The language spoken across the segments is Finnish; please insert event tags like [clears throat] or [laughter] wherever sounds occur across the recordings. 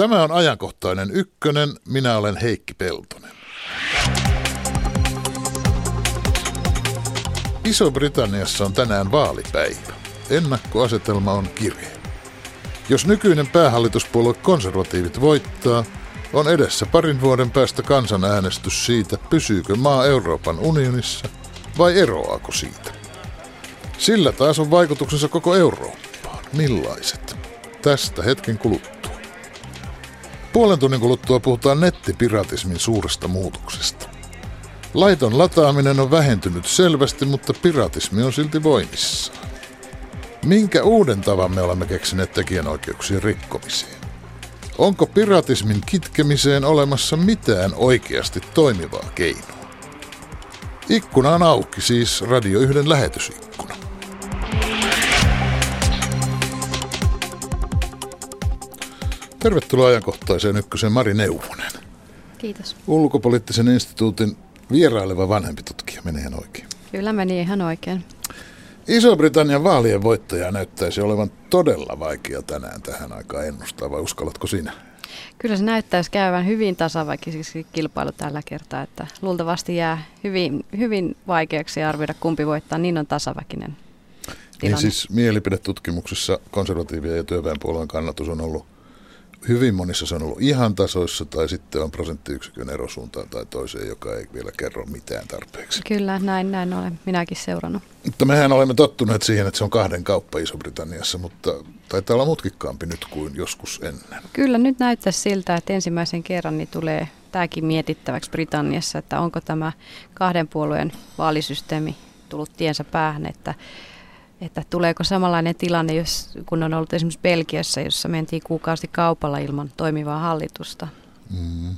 Tämä on ajankohtainen ykkönen. Minä olen Heikki Peltonen. Iso-Britanniassa on tänään vaalipäivä. Ennakkoasetelma on kireä. Jos nykyinen päähallituspuolue konservatiivit voittaa, on edessä parin vuoden päästä kansanäänestys siitä, pysyykö maa Euroopan unionissa vai eroaako siitä. Sillä taas on vaikutuksensa koko Eurooppaan. Millaiset? Tästä hetken kuluttua. Puolen tunnin kuluttua puhutaan nettipiratismin suuresta muutoksesta. Laiton lataaminen on vähentynyt selvästi, mutta piratismi on silti voimissaan. Minkä uuden tavan me olemme keksineet tekijänoikeuksien rikkomiseen? Onko piratismin kitkemiseen olemassa mitään oikeasti toimivaa keinoa? Ikkuna on auki, siis Radio 1 lähetysikkuna. Tervetuloa ajankohtaiseen ykkösen Mari Neuvonen. Kiitos. Ulkopoliittisen instituutin vieraileva vanhempi tutkija, menee ihan oikein. Kyllä meni ihan oikein. Iso-Britannian vaalien voittaja näyttäisi olevan todella vaikea tänään tähän aikaan ennustaa, vai uskallatko sinä? Kyllä se näyttäisi käyvän hyvin tasavaikiseksi kilpailu tällä kertaa, että luultavasti jää hyvin, hyvin vaikeaksi arvioida kumpi voittaa, niin on tasaväkinen Niin tilanne. siis mielipidetutkimuksissa konservatiivien ja työväenpuolueen kannatus on ollut hyvin monissa se on ollut ihan tasoissa tai sitten on prosenttiyksikön ero suuntaan tai toiseen, joka ei vielä kerro mitään tarpeeksi. Kyllä, näin, näin olen minäkin seurannut. Mutta mehän olemme tottuneet siihen, että se on kahden kauppa Iso-Britanniassa, mutta taitaa olla mutkikkaampi nyt kuin joskus ennen. Kyllä nyt näyttäisi siltä, että ensimmäisen kerran niin tulee tämäkin mietittäväksi Britanniassa, että onko tämä kahden puolueen vaalisysteemi tullut tiensä päähän, että, että tuleeko samanlainen tilanne, jos, kun on ollut esimerkiksi Belgiassa, jossa mentiin kuukausi kaupalla ilman toimivaa hallitusta. Mm.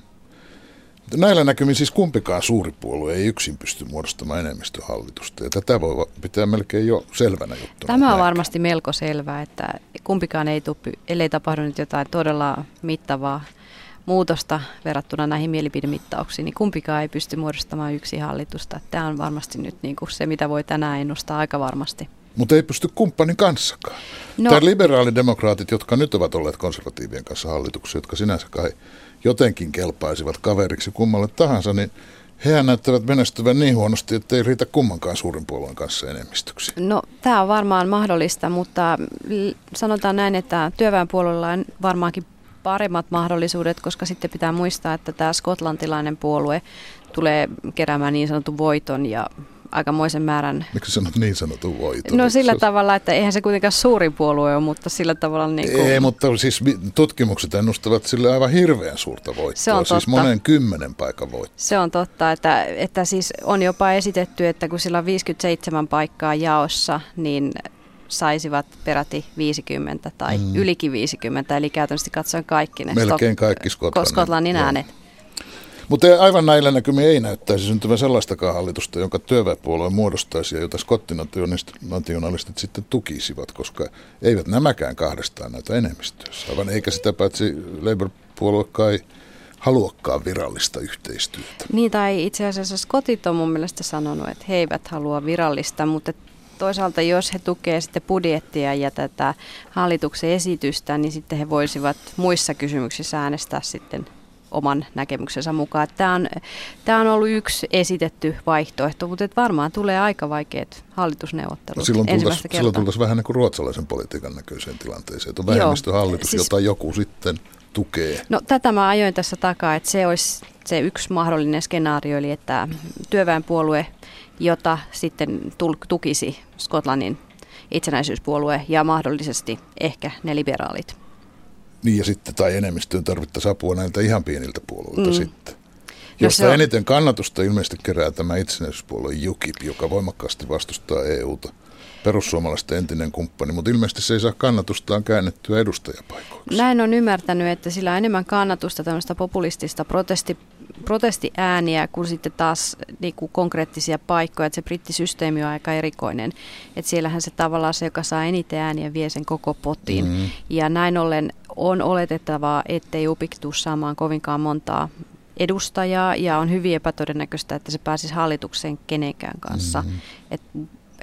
Näillä näkymin siis kumpikaan suuri puolue ei yksin pysty muodostamaan enemmistöhallitusta. Ja tätä voi pitää melkein jo selvänä juttuna. Tämä on Näin. varmasti melko selvää, että kumpikaan ei tule, ellei tapahdu nyt jotain todella mittavaa muutosta verrattuna näihin mielipidemittauksiin, niin kumpikaan ei pysty muodostamaan yksi hallitusta. Tämä on varmasti nyt niin kuin se, mitä voi tänään ennustaa aika varmasti. Mutta ei pysty kumppanin kanssakaan. No. Tämä liberaalidemokraatit, jotka nyt ovat olleet konservatiivien kanssa hallituksessa, jotka sinänsä kai jotenkin kelpaisivat kaveriksi kummalle tahansa, niin hehän näyttävät menestyvän niin huonosti, että ei riitä kummankaan suurin puolueen kanssa enemmistöksi. No tämä on varmaan mahdollista, mutta sanotaan näin, että työväenpuolella on varmaankin paremmat mahdollisuudet, koska sitten pitää muistaa, että tämä skotlantilainen puolue tulee keräämään niin sanotun voiton ja aikamoisen määrän Miksi sanot niin sanotun voiton? No sillä tavalla, että eihän se kuitenkaan suurin puolue ole, mutta sillä tavalla niin kuin, Ei, mutta siis tutkimukset ennustavat sille aivan hirveän suurta voittoa. Se on Siis totta. monen kymmenen paikan voittoa. se on totta, että, että siis on jopa esitetty, että kun sillä on 57 paikkaa jaossa, niin saisivat peräti 50 tai Mm. ylikin 50, eli käytännössä katsoen kaikki ne Melkein Stok- kaikki Skotlannin. Skotlannin joo. Mutta aivan näillä näkymin ei näyttäisi syntyvän sellaistakaan hallitusta, jonka työväenpuolue muodostaisi ja jota skottinationalistit sitten tukisivat, koska eivät nämäkään kahdestaan näytä enemmistössä, vaan eikä sitä paitsi Labour-puolue kai haluakaan virallista yhteistyötä. Niin, tai itse asiassa skotit on mun mielestä sanonut, että he eivät halua virallista, mutta toisaalta jos he tukee sitten budjettia ja tätä hallituksen esitystä, niin sitten he voisivat muissa kysymyksissä äänestää sitten oman näkemyksensä mukaan. Tämä on, tämä on ollut yksi esitetty vaihtoehto, mutta että varmaan tulee aika vaikeat hallitusneuvottelut No silloin tultaisiin ensimmäistä silloin kertaa. tultais vähän niin kuin ruotsalaisen politiikan näköiseen tilanteeseen, että on vähemmistöhallitus, siis- jota joku sitten tukee. No tätä mä ajoin tässä takaa, että se olisi se yksi mahdollinen skenaario, eli että työväenpuolue, jota sitten tukisi Skotlannin itsenäisyyspuolue ja mahdollisesti ehkä ne liberaalit. Niin ja sitten, tai enemmistöön tarvittaisiin apua näiltä ihan pieniltä puolueilta Mm. sitten. No Josta on- eniten kannatusta ilmeisesti kerää tämä itsenäisyyspuolue UKIP, joka voimakkaasti vastustaa EUta. Perussuomalaisten entinen kumppani, mutta ilmeisesti se ei saa kannatustaan käännettyä edustajapaikoiksi. Näin on ymmärtänyt, että sillä on enemmän kannatusta tämmöistä populistista protesti, protestiääniä kuin sitten taas niin kuin konkreettisia paikkoja. Että se brittisysteemi on aika erikoinen. Että siellähän se tavallaan se, joka saa eniten ääniä, vie sen koko potin. Mm. Ja näin ollen on oletettavaa, ettei UPIK tule saamaan kovinkaan montaa edustajaa ja on hyvin epätodennäköistä, että se pääsisi hallitukseen kenenkään kanssa. Mm.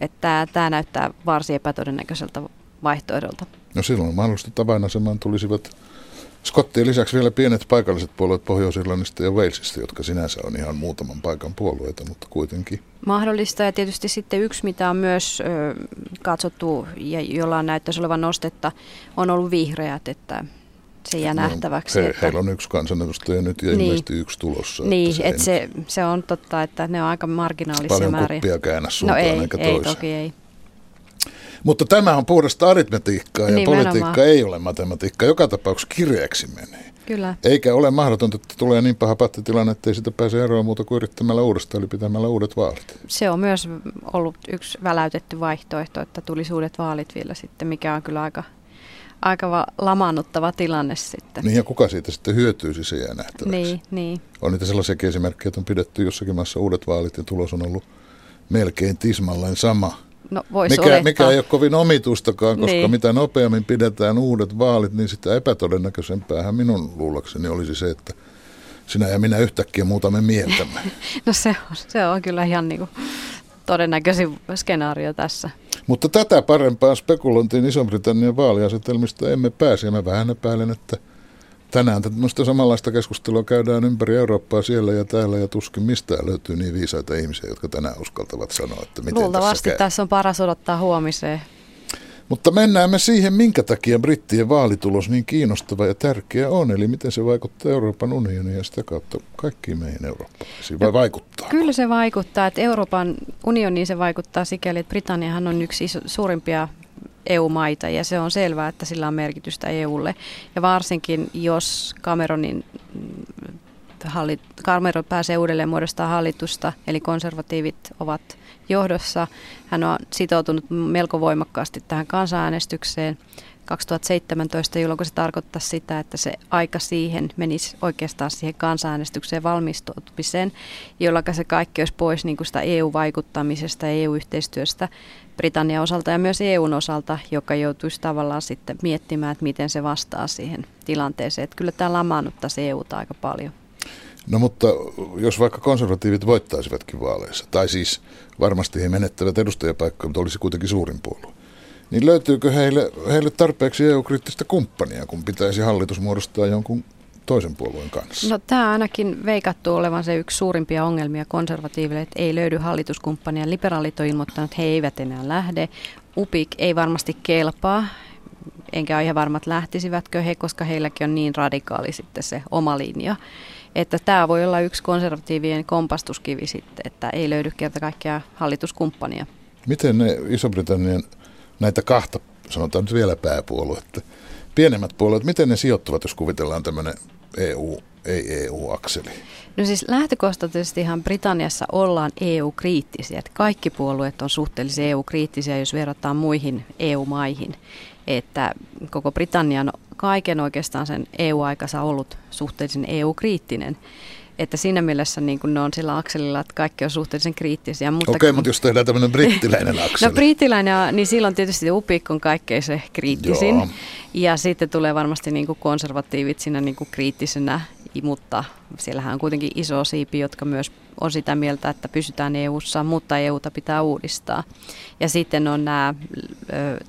Että et tämä näyttää varsin epätodennäköiseltä vaihtoehdolta. No silloin mahdollisesti avainasemaan tulisivat Skottien lisäksi vielä pienet paikalliset puolueet Pohjois-Irlannista ja Walesista, jotka sinänsä on ihan muutaman paikan puolueita, mutta kuitenkin. Mahdollista ja tietysti sitten yksi, mitä on myös ö, katsottu ja jolla näyttäisi olevan nostetta, on ollut vihreät, että se jää no, nähtäväksi. He, että... Heillä on yksi kansanedustaja nyt ja niin, ilmeisesti yksi tulossa. Niin, että se, että se, se on totta, että ne on aika marginaalisia Paljon määriä. Paljon kuppia käännä suuntaan no ei, eikä ei toki ei. Mutta tämä on puhdasta aritmetiikkaa ja Nimenomaan. politiikka ei ole matematiikkaa. Joka tapauksessa kireäksi menee. Kyllä. Eikä ole mahdotonta, että tulee niin paha pattitilanne, että ei sitä pääse eroon muuta kuin yrittämällä uudestaan, eli pitämällä uudet vaalit. Se on myös ollut yksi väläytetty vaihtoehto, että tulisi uudet vaalit vielä sitten, mikä on kyllä aika, aika lamaannuttava tilanne sitten. Niin ja kuka siitä sitten hyötyisi, se jää nähtäväksi. Niin, niin. On niitä sellaisia esimerkkejä, että on pidetty jossakin maassa uudet vaalit ja tulos on ollut melkein tismalleen sama No, vois mikä, mikä ei ole kovin omitustakaan, koska niin. mitä nopeammin pidetään uudet vaalit, niin sitä epätodennäköisempäähän minun luullakseni olisi se, että sinä ja minä yhtäkkiä muutamme mieltämme. [laughs] no se on, se on kyllä ihan niin kuin todennäköisin skenaario tässä. Mutta tätä parempaa spekulointiin Iso-Britannian vaaliasetelmista emme pääse. Ja mä vähän epäilen, että tänään tämmöistä samanlaista keskustelua käydään ympäri Eurooppaa siellä ja täällä ja tuskin mistään löytyy niin viisaita ihmisiä, jotka tänään uskaltavat sanoa, että miten Luultavasti tässä, tässä on paras odottaa huomiseen. Mutta mennään me siihen, minkä takia brittien vaalitulos niin kiinnostava ja tärkeä on, eli miten se vaikuttaa Euroopan unioniin ja sitä kautta kaikkiin meihin eurooppalaisiin, vai no, vaikuttaa? Kyllä se vaikuttaa, että Euroopan unioniin se vaikuttaa sikäli, että Britanniahan on yksi iso, suurimpia EU-maita ja se on selvää, että sillä on merkitystä EUlle. Ja varsinkin jos Cameronin mm, hallit, Cameron pääsee uudelleen muodostaa hallitusta, eli konservatiivit ovat johdossa. Hän on sitoutunut melko voimakkaasti tähän kansanäänestykseen 2017, jolloin se tarkoittaa sitä, että se aika siihen menisi oikeastaan siihen kansanäänestykseen valmistautumiseen, jolloin se kaikki olisi pois niin kuin sitä EU-vaikuttamisesta ja EU-yhteistyöstä Britannian osalta ja myös EUn osalta, joka joutuisi tavallaan sitten miettimään, että miten se vastaa siihen tilanteeseen. Että kyllä tämä lamaannuttaisi EUta aika paljon. No mutta jos vaikka konservatiivit voittaisivatkin vaaleissa, tai siis varmasti he menettävät edustajapaikkoja, mutta olisi kuitenkin suurin puolue, niin löytyykö heille, heille tarpeeksi EU-kriittistä kumppania, kun pitäisi hallitus muodostaa jonkun toisen puolueen kanssa? No tämä ainakin veikattu olevan se yksi suurimpia ongelmia konservatiiville, että ei löydy hallituskumppania. Liberaalit on ilmoittanut, että he eivät enää lähde. UPIK ei varmasti kelpaa, enkä ole ihan varma, että lähtisivätkö he, koska heilläkin on niin radikaali sitten se oma linja. Että tämä voi olla yksi konservatiivien kompastuskivi sitten, että ei löydy kerta kaikkiaan hallituskumppania. Miten ne Iso-Britannian näitä kahta, sanotaan nyt vielä pääpuoluetta, pienemmät puolueet, miten ne sijoittuvat, jos kuvitellaan tämmöinen EU, ei-EU-akseli? No siis lähtökohtaisesti ihan Britanniassa ollaan EU-kriittisiä. Että kaikki puolueet on suhteellisen EU-kriittisiä, jos verrataan muihin EU-maihin. Että koko Britannian kaiken oikeastaan sen EU-aikansa ollut suhteellisen EU-kriittinen. Että siinä mielessä niin kun ne on sillä akselilla, että kaikki on suhteellisen kriittisiä. Mutta Okei, mutta jos tehdään tämmöinen brittiläinen [laughs] no, akseli. no brittiläinen, niin silloin tietysti UPIK on kaikkein se kriittisin. Joo. Ja sitten tulee varmasti niin kuin konservatiivit siinä niin kuin kriittisenä, mutta siellähän on kuitenkin iso siipi, jotka myös on sitä mieltä, että pysytään EU-ssa, mutta EUta pitää uudistaa. Ja sitten on nämä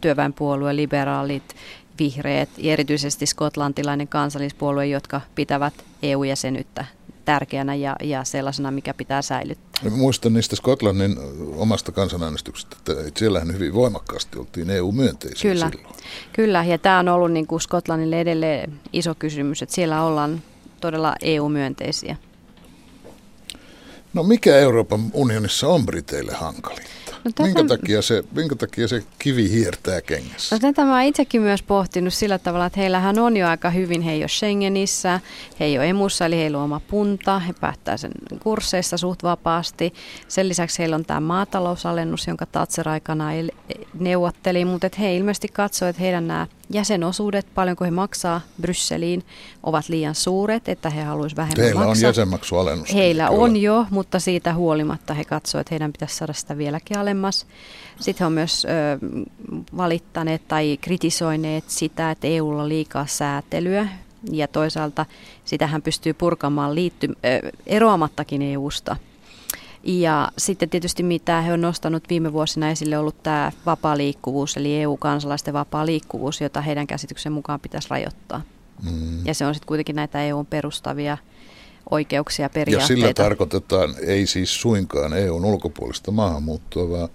työväenpuolue, liberaalit, vihreät ja erityisesti skotlantilainen kansallispuolue, jotka pitävät EU-jäsenyyttä tärkeänä ja, ja sellaisena, mikä pitää säilyttää. Muistan niistä Skotlannin omasta kansanäänestyksestä, että siellähän hyvin voimakkaasti oltiin EU-myönteisiä Kyllä, silloin. kyllä ja tämä on ollut niin kuin Skotlannille edelleen iso kysymys, että siellä ollaan todella EU-myönteisiä. No mikä Euroopan unionissa on Briteille hankalin? No tätä... minkä, takia se, minkä takia se kivi hiertää kengässä? No tätä mä itsekin myös pohtinut sillä tavalla, että heillähän on jo aika hyvin, he ei ole Schengenissä, he ei ole emussa, eli heillä on oma punta, he päättää sen kursseissa suht vapaasti. Sen lisäksi heillä on tämä maatalousalennus, jonka Tatser aikana neuvotteli, mutta he ilmeisesti katsoivat, että heidän nämä jäsenosuudet, paljonko he maksaa Brysseliin, ovat liian suuret, että he haluaisivat vähemmän Heillä maksaa. on jäsenmaksualennus. Heillä on jo, mutta siitä huolimatta he katsoivat, että heidän pitäisi saada sitä vieläkin alemmas. Sitten he on myös ö, valittaneet tai kritisoineet sitä, että EUlla on liikaa säätelyä ja toisaalta sitähän pystyy purkamaan liitty, ö, eroamattakin EUsta – ja sitten tietysti mitä he on nostanut viime vuosina esille ollut tämä vapaa liikkuvuus, eli EU-kansalaisten vapaa liikkuvuus, jota heidän käsityksen mukaan pitäisi rajoittaa. Mm. Ja se on sitten kuitenkin näitä EUn perustavia oikeuksia, periaatteita. Ja sillä tarkoitetaan ei siis suinkaan EUn ulkopuolista maahanmuuttoa, vaan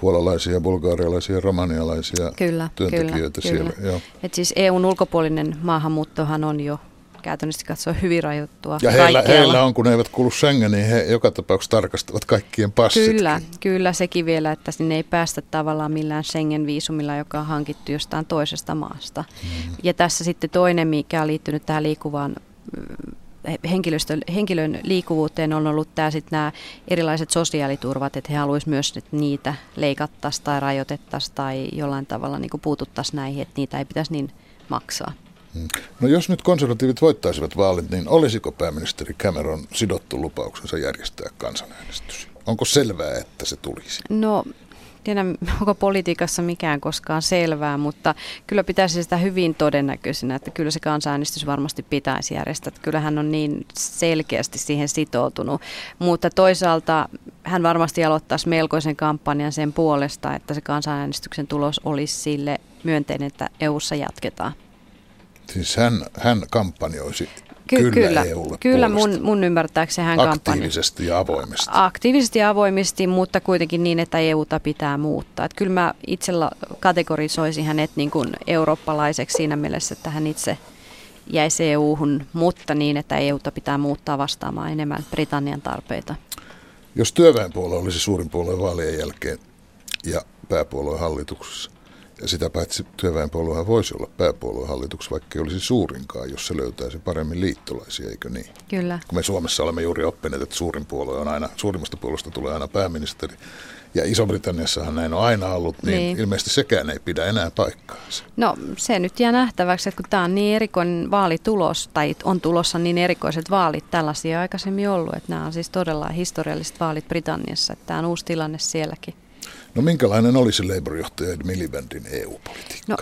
puolalaisia, bulgaarialaisia, romanialaisia kyllä, työntekijöitä kyllä, siellä. Kyllä. Et siis EUn ulkopuolinen maahanmuuttohan on jo käytännössä katsoa hyvin rajoittua. Ja heillä, heillä on, kun ne eivät kuulu Schengeniin, he joka tapauksessa tarkastavat kaikkien passit. Kyllä, kyllä sekin vielä, että sinne ei päästä tavallaan millään Schengen-viisumilla, joka on hankittu jostain toisesta maasta. Mm. Ja tässä sitten toinen, mikä on liittynyt tähän liikuvaan henkilöstön, henkilön liikkuvuuteen on ollut tämä sitten nämä erilaiset sosiaaliturvat, että he haluaisivat myös, että niitä leikattaisiin tai rajoitettaisiin tai jollain tavalla niin puututtaisiin näihin, että niitä ei pitäisi niin maksaa. No jos nyt konservatiivit voittaisivat vaalit, niin olisiko pääministeri Cameron sidottu lupauksensa järjestää kansanäänestys? Onko selvää, että se tulisi? No tiedä, onko politiikassa mikään koskaan selvää, mutta kyllä pitäisi sitä hyvin todennäköisenä, että kyllä se kansanäänestys varmasti pitäisi järjestää. Kyllä hän on niin selkeästi siihen sitoutunut, mutta toisaalta hän varmasti aloittaisi melkoisen kampanjan sen puolesta, että se kansanäänestyksen tulos olisi sille myönteinen, että EU-ssa jatketaan. Siis hän, hän kampanjoisi Ky- kyllä, kyllä, EUlle kyllä mun, mun ymmärtääkseni hän Aktiivisesti ja avoimesti. Aktiivisesti ja avoimesti, mutta kuitenkin niin, että EUta pitää muuttaa. Et kyllä mä itse kategorisoisin hänet niin kuin eurooppalaiseksi siinä mielessä, että hän itse jäisi EU-hun, mutta niin, että EUta pitää muuttaa vastaamaan enemmän Britannian tarpeita. Jos työväenpuolue olisi suurin puolue vaalien jälkeen ja pääpuolue hallituksessa, ja sitä paitsi työväenpuoluehan voisi olla pääpuoluehallituksessa, vaikka ei olisi suurinkaan, jos se löytäisi paremmin liittolaisia, eikö niin? Kyllä. Kun me Suomessa olemme juuri oppineet, että suurin puolue on aina, suurimmasta puolueesta tulee aina pääministeri. Ja Iso-Britanniassahan näin on aina ollut, niin, niin ilmeisesti sekään ei pidä enää paikkaansa. No se nyt jää nähtäväksi, että kun tämä on niin erikoinen vaalitulos, tai on tulossa niin erikoiset vaalit, tällaisia aikaisemmin ollut, että nämä on siis todella historialliset vaalit Britanniassa, että tämä on uusi tilanne sielläkin. No minkälainen olisi Labour-johtaja Ed Milibandin EU-politiikka? No,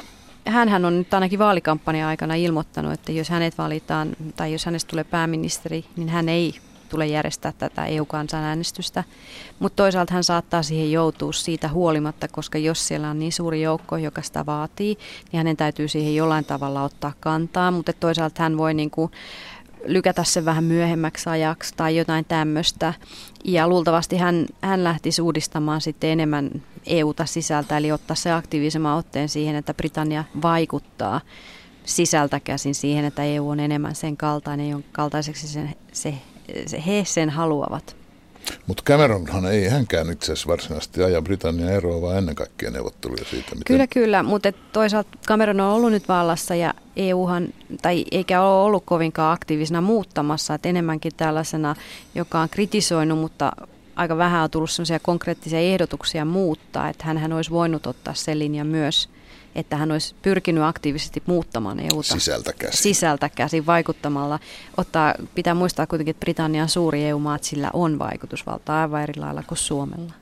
hänhän on nyt ainakin vaalikampanjan aikana ilmoittanut, että jos hänet valitaan tai jos hänestä tulee pääministeri, niin hän ei tule järjestää tätä EU-kansanäänestystä. Mutta toisaalta hän saattaa siihen joutua siitä huolimatta, koska jos siellä on niin suuri joukko, joka sitä vaatii, niin hänen täytyy siihen jollain tavalla ottaa kantaa. Mutta toisaalta hän voi niinku lykätä sen vähän myöhemmäksi ajaksi tai jotain tämmöistä. Ja luultavasti hän, hän lähtisi uudistamaan sitten enemmän EUta sisältä, eli ottaa se aktiivisemman otteen siihen, että Britannia vaikuttaa sisältä käsin siihen, että EU on enemmän sen kaltainen, jonka kaltaiseksi sen, se, se, he sen haluavat. Mutta Cameronhan ei hänkään itse asiassa varsinaisesti aja Britannian eroa, vaan ennen kaikkea neuvotteluja siitä. Miten... Kyllä, kyllä, mutta toisaalta Cameron on ollut nyt vallassa ja EUhan, tai eikä ole ollut kovinkaan aktiivisena muuttamassa, että enemmänkin tällaisena, joka on kritisoinut, mutta aika vähän on tullut konkreettisia ehdotuksia muuttaa, että hän olisi voinut ottaa sen linjan myös että hän olisi pyrkinyt aktiivisesti muuttamaan EUta sisältä käsin, sisältä käsin vaikuttamalla. Ottaa, pitää muistaa kuitenkin, että Britannian suuri EU-maat sillä on vaikutusvalta aivan eri lailla kuin Suomella.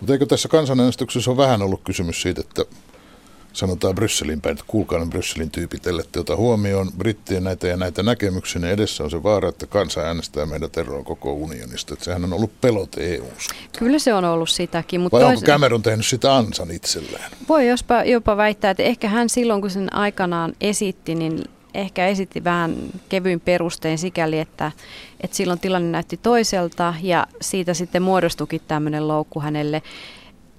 Mutta eikö tässä kansanäänestyksessä ole vähän ollut kysymys siitä, että sanotaan Brysselin päin, että kuulkaa ne Brysselin tyypit, ellette ota huomioon brittien näitä ja näitä näkemyksiä, niin edessä on se vaara, että kansa äänestää meidän eroon koko unionista. Että sehän on ollut pelot eu Kyllä se on ollut sitäkin. Mutta Vai tois... onko Cameron tehnyt sitä ansan itselleen? Voi jospa, jopa väittää, että ehkä hän silloin, kun sen aikanaan esitti, niin ehkä esitti vähän kevyin perustein sikäli, että, että silloin tilanne näytti toiselta ja siitä sitten muodostukin tämmöinen loukku hänelle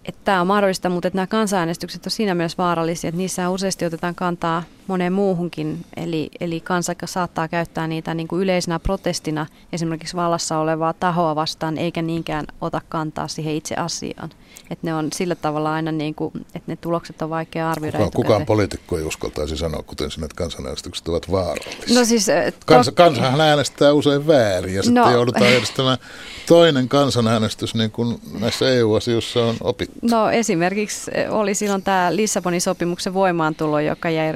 että tämä on mahdollista, mutta nämä kansanäänestykset on siinä mielessä vaarallisia, että niissä useasti otetaan kantaa moneen muuhunkin. Eli, eli kansa saattaa käyttää niitä niin kuin yleisenä protestina esimerkiksi vallassa olevaa tahoa vastaan, eikä niinkään ota kantaa siihen itse asiaan. Että ne on sillä tavalla aina, niin kuin, että ne tulokset on vaikea arvioida. Kukaan, kukaan poliitikko ei uskaltaisi sanoa, kuten sinne, että kansanäänestykset ovat vaarallisia. No siis, Kans, kansahan äänestää usein väärin ja sitten no, joudutaan järjestämään toinen kansanäänestys, niin kuin näissä EU-asioissa on opittu. No esimerkiksi oli silloin tämä Lissabonin sopimuksen voimaantulo, joka jäi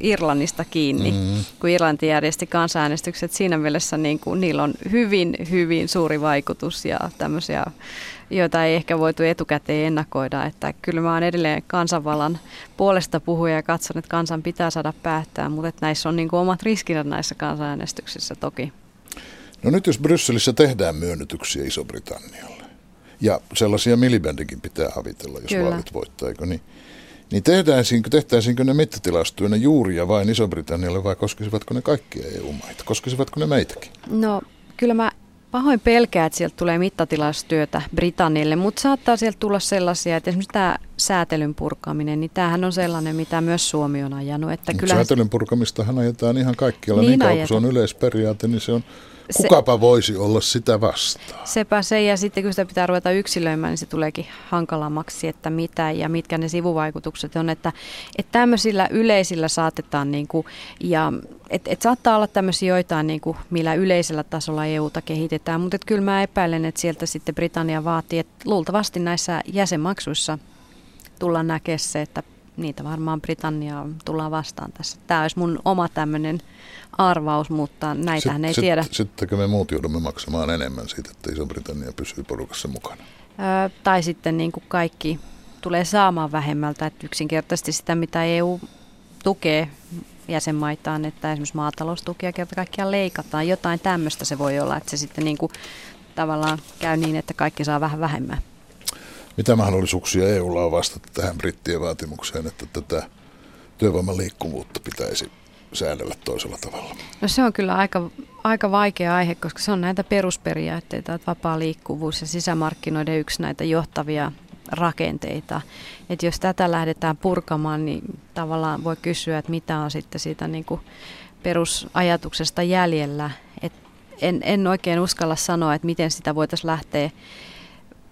Irlannista kiinni, mm. kun Irlanti järjesti kansanäänestykset. Siinä mielessä niin kuin, niillä on hyvin, hyvin suuri vaikutus ja tämmöisiä joita ei ehkä voitu etukäteen ennakoida. Että kyllä mä oon edelleen kansanvallan puolesta puhuja ja katson, että kansan pitää saada päättää, mutta että näissä on niin kuin omat riskinsä näissä kansanäänestyksissä toki. No nyt jos Brysselissä tehdään myönnytyksiä Iso-Britannialle, ja sellaisia Milibändikin pitää havitella, jos Kyllä. vaalit voittaa, eikö niin? Niin tehtäisiinkö, tehtäisiinkö ne mittatilastyönä juuri ja vain Iso-Britannialle vai koskisivatko ne kaikkia EU-maita? Koskisivatko ne meitäkin? No kyllä mä pahoin pelkää, että sieltä tulee mittatilastyötä Britannille, mutta saattaa sieltä tulla sellaisia, että esimerkiksi tämä säätelyn purkaminen, niin tämähän on sellainen, mitä myös Suomi on ajanut. Että kyllä... Säätelyn purkamistahan ajetaan ihan kaikkialla, niin, niin kauan kun se on yleisperiaate, niin se on Kukapa se, voisi olla sitä vastaan? Sepä se, ja sitten kun sitä pitää ruveta yksilöimään, niin se tuleekin hankalammaksi, että mitä ja mitkä ne sivuvaikutukset on. Että, että tämmöisillä yleisillä saatetaan, niin kuin, ja että et saattaa olla tämmöisiä joitain, niin kuin, millä yleisellä tasolla EUta kehitetään, mutta kyllä mä epäilen, että sieltä sitten Britannia vaatii, että luultavasti näissä jäsenmaksuissa tullaan näkemään se, että niitä varmaan Britannia tullaan vastaan tässä. Tämä olisi mun oma tämmöinen arvaus, mutta näitähän sit, ei sit, tiedä. Sittenkö me muut joudumme maksamaan enemmän siitä, että Iso-Britannia pysyy porukassa mukana? Öö, tai sitten niin kuin kaikki tulee saamaan vähemmältä, että yksinkertaisesti sitä, mitä EU tukee jäsenmaitaan, että esimerkiksi maataloustukia kerta kaikkiaan leikataan. Jotain tämmöistä se voi olla, että se sitten niin kuin tavallaan käy niin, että kaikki saa vähän vähemmän. Mitä mahdollisuuksia EUlla on vastata tähän brittien vaatimukseen, että tätä työvoiman liikkuvuutta pitäisi säädellä toisella tavalla? No se on kyllä aika, aika vaikea aihe, koska se on näitä perusperiaatteita, että vapaa liikkuvuus ja sisämarkkinoiden yksi näitä johtavia rakenteita. Että jos tätä lähdetään purkamaan, niin tavallaan voi kysyä, että mitä on sitten siitä niin kuin perusajatuksesta jäljellä. Et en, en oikein uskalla sanoa, että miten sitä voitaisiin lähteä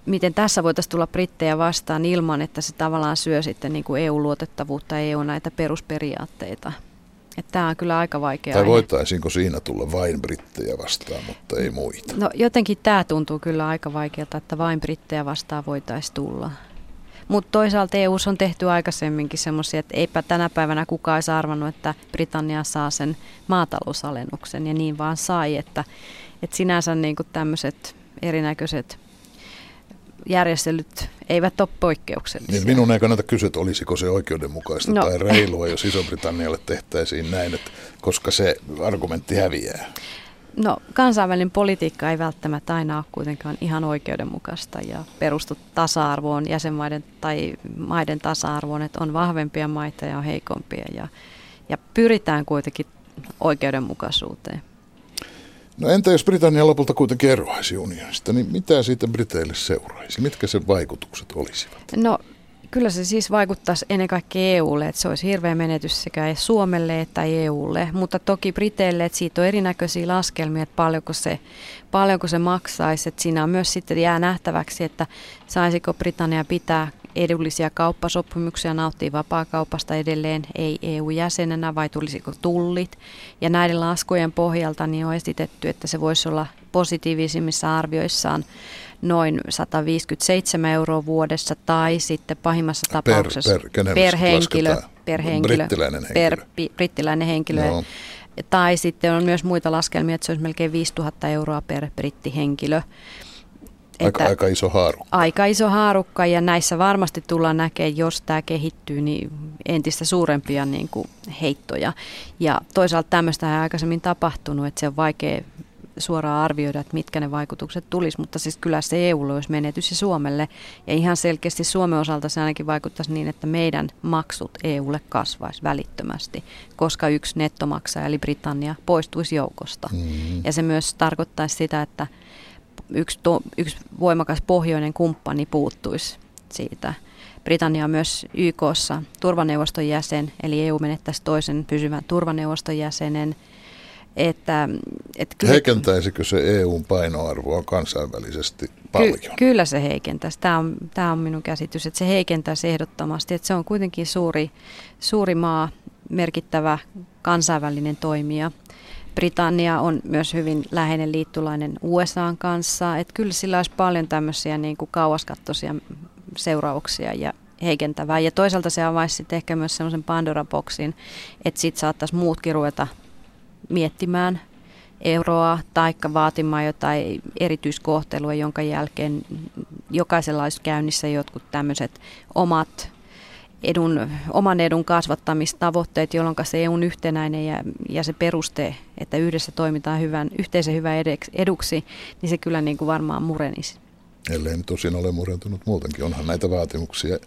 miten tässä voitaisiin tulla brittejä vastaan ilman, että se tavallaan syö sitten niin kuin EU-luotettavuutta, EU näitä perusperiaatteita. Että tämä on kyllä aika vaikea Tai voitaisiinko siinä tulla vain brittejä vastaan, mutta ei muita? No jotenkin tämä tuntuu kyllä aika vaikealta, että vain brittejä vastaan voitaisiin tulla. Mutta toisaalta EU on tehty aikaisemminkin semmoisia, että eipä tänä päivänä kukaan olisi arvannut, että Britannia saa sen maatalousalennuksen ja niin vaan sai, että, että sinänsä niin tämmöiset erinäköiset järjestelyt eivät ole poikkeuksellisia. Niin minun ei kannata kysyä, että olisiko se oikeudenmukaista no. tai reilua, jos Iso-Britannialle tehtäisiin näin, että koska se argumentti häviää. No kansainvälinen politiikka ei välttämättä aina ole kuitenkaan ihan oikeudenmukaista ja perustu tasa-arvoon, jäsenmaiden tai maiden tasa-arvoon, että on vahvempia maita ja on heikompia ja, ja pyritään kuitenkin oikeudenmukaisuuteen. No entä jos Britannia lopulta kuitenkin eroaisi unionista, niin mitä siitä Briteille seuraisi? Mitkä sen vaikutukset olisivat? No kyllä se siis vaikuttaisi ennen kaikkea EUlle, että se olisi hirveä menetys sekä Suomelle että EUlle, mutta toki Briteille, että siitä on erinäköisiä laskelmia, että paljonko se, paljonko se maksaisi, että siinä on myös sitten jää nähtäväksi, että saisiko Britannia pitää edullisia kauppasopimuksia nauttii vapaakaupasta edelleen ei EU-jäsenenä vai tulisiko tullit. Ja näiden laskujen pohjalta niin on esitetty, että se voisi olla positiivisimmissa arvioissaan noin 157 euroa vuodessa tai sitten pahimmassa tapauksessa per, per, per henkilö, per henkilö, brittiläinen henkilö. Per, brittiläinen henkilö. No. Tai sitten on myös muita laskelmia, että se olisi melkein 5000 euroa per brittihenkilö. Aika, aika iso haarukka. Aika iso haarukka ja näissä varmasti tullaan näkemään, jos tämä kehittyy, niin entistä suurempia niin kuin heittoja. Ja toisaalta tämmöistä ei aikaisemmin tapahtunut, että se on vaikea suoraan arvioida, että mitkä ne vaikutukset tulisi, mutta siis kyllä se EUlle olisi menetys ja Suomelle. Ja ihan selkeästi Suomen osalta se ainakin vaikuttaisi niin, että meidän maksut EUlle kasvaisi välittömästi, koska yksi nettomaksaja eli Britannia poistuisi joukosta. Mm-hmm. Ja se myös tarkoittaisi sitä, että yksi, to, yksi voimakas pohjoinen kumppani puuttuisi siitä. Britannia on myös YKssa turvaneuvoston jäsen, eli EU menettäisi toisen pysyvän turvaneuvoston jäsenen. Että, että kyllä, Heikentäisikö se EUn painoarvoa kansainvälisesti paljon? Ky, kyllä se heikentäisi. Tämä on, tämä on minun käsitys, että se heikentäisi ehdottomasti. Että se on kuitenkin suuri, suuri maa, merkittävä kansainvälinen toimija – Britannia on myös hyvin läheinen liittolainen USAn kanssa. Että kyllä sillä olisi paljon tämmöisiä niin kuin kauaskattoisia seurauksia ja heikentävää. Ja toisaalta se avaisi sitten ehkä myös semmoisen Pandora-boksin, että sitten saattaisi muutkin ruveta miettimään euroa tai vaatimaan jotain erityiskohtelua, jonka jälkeen jokaisella olisi käynnissä jotkut tämmöiset omat edun, oman edun kasvattamistavoitteet, jolloin se on yhtenäinen ja, ja se peruste, että yhdessä toimitaan hyvän, yhteisen hyvän eduksi, niin se kyllä niin kuin varmaan murenisi. Ellei nyt tosin ole murentunut muutenkin. Onhan näitä vaatimuksia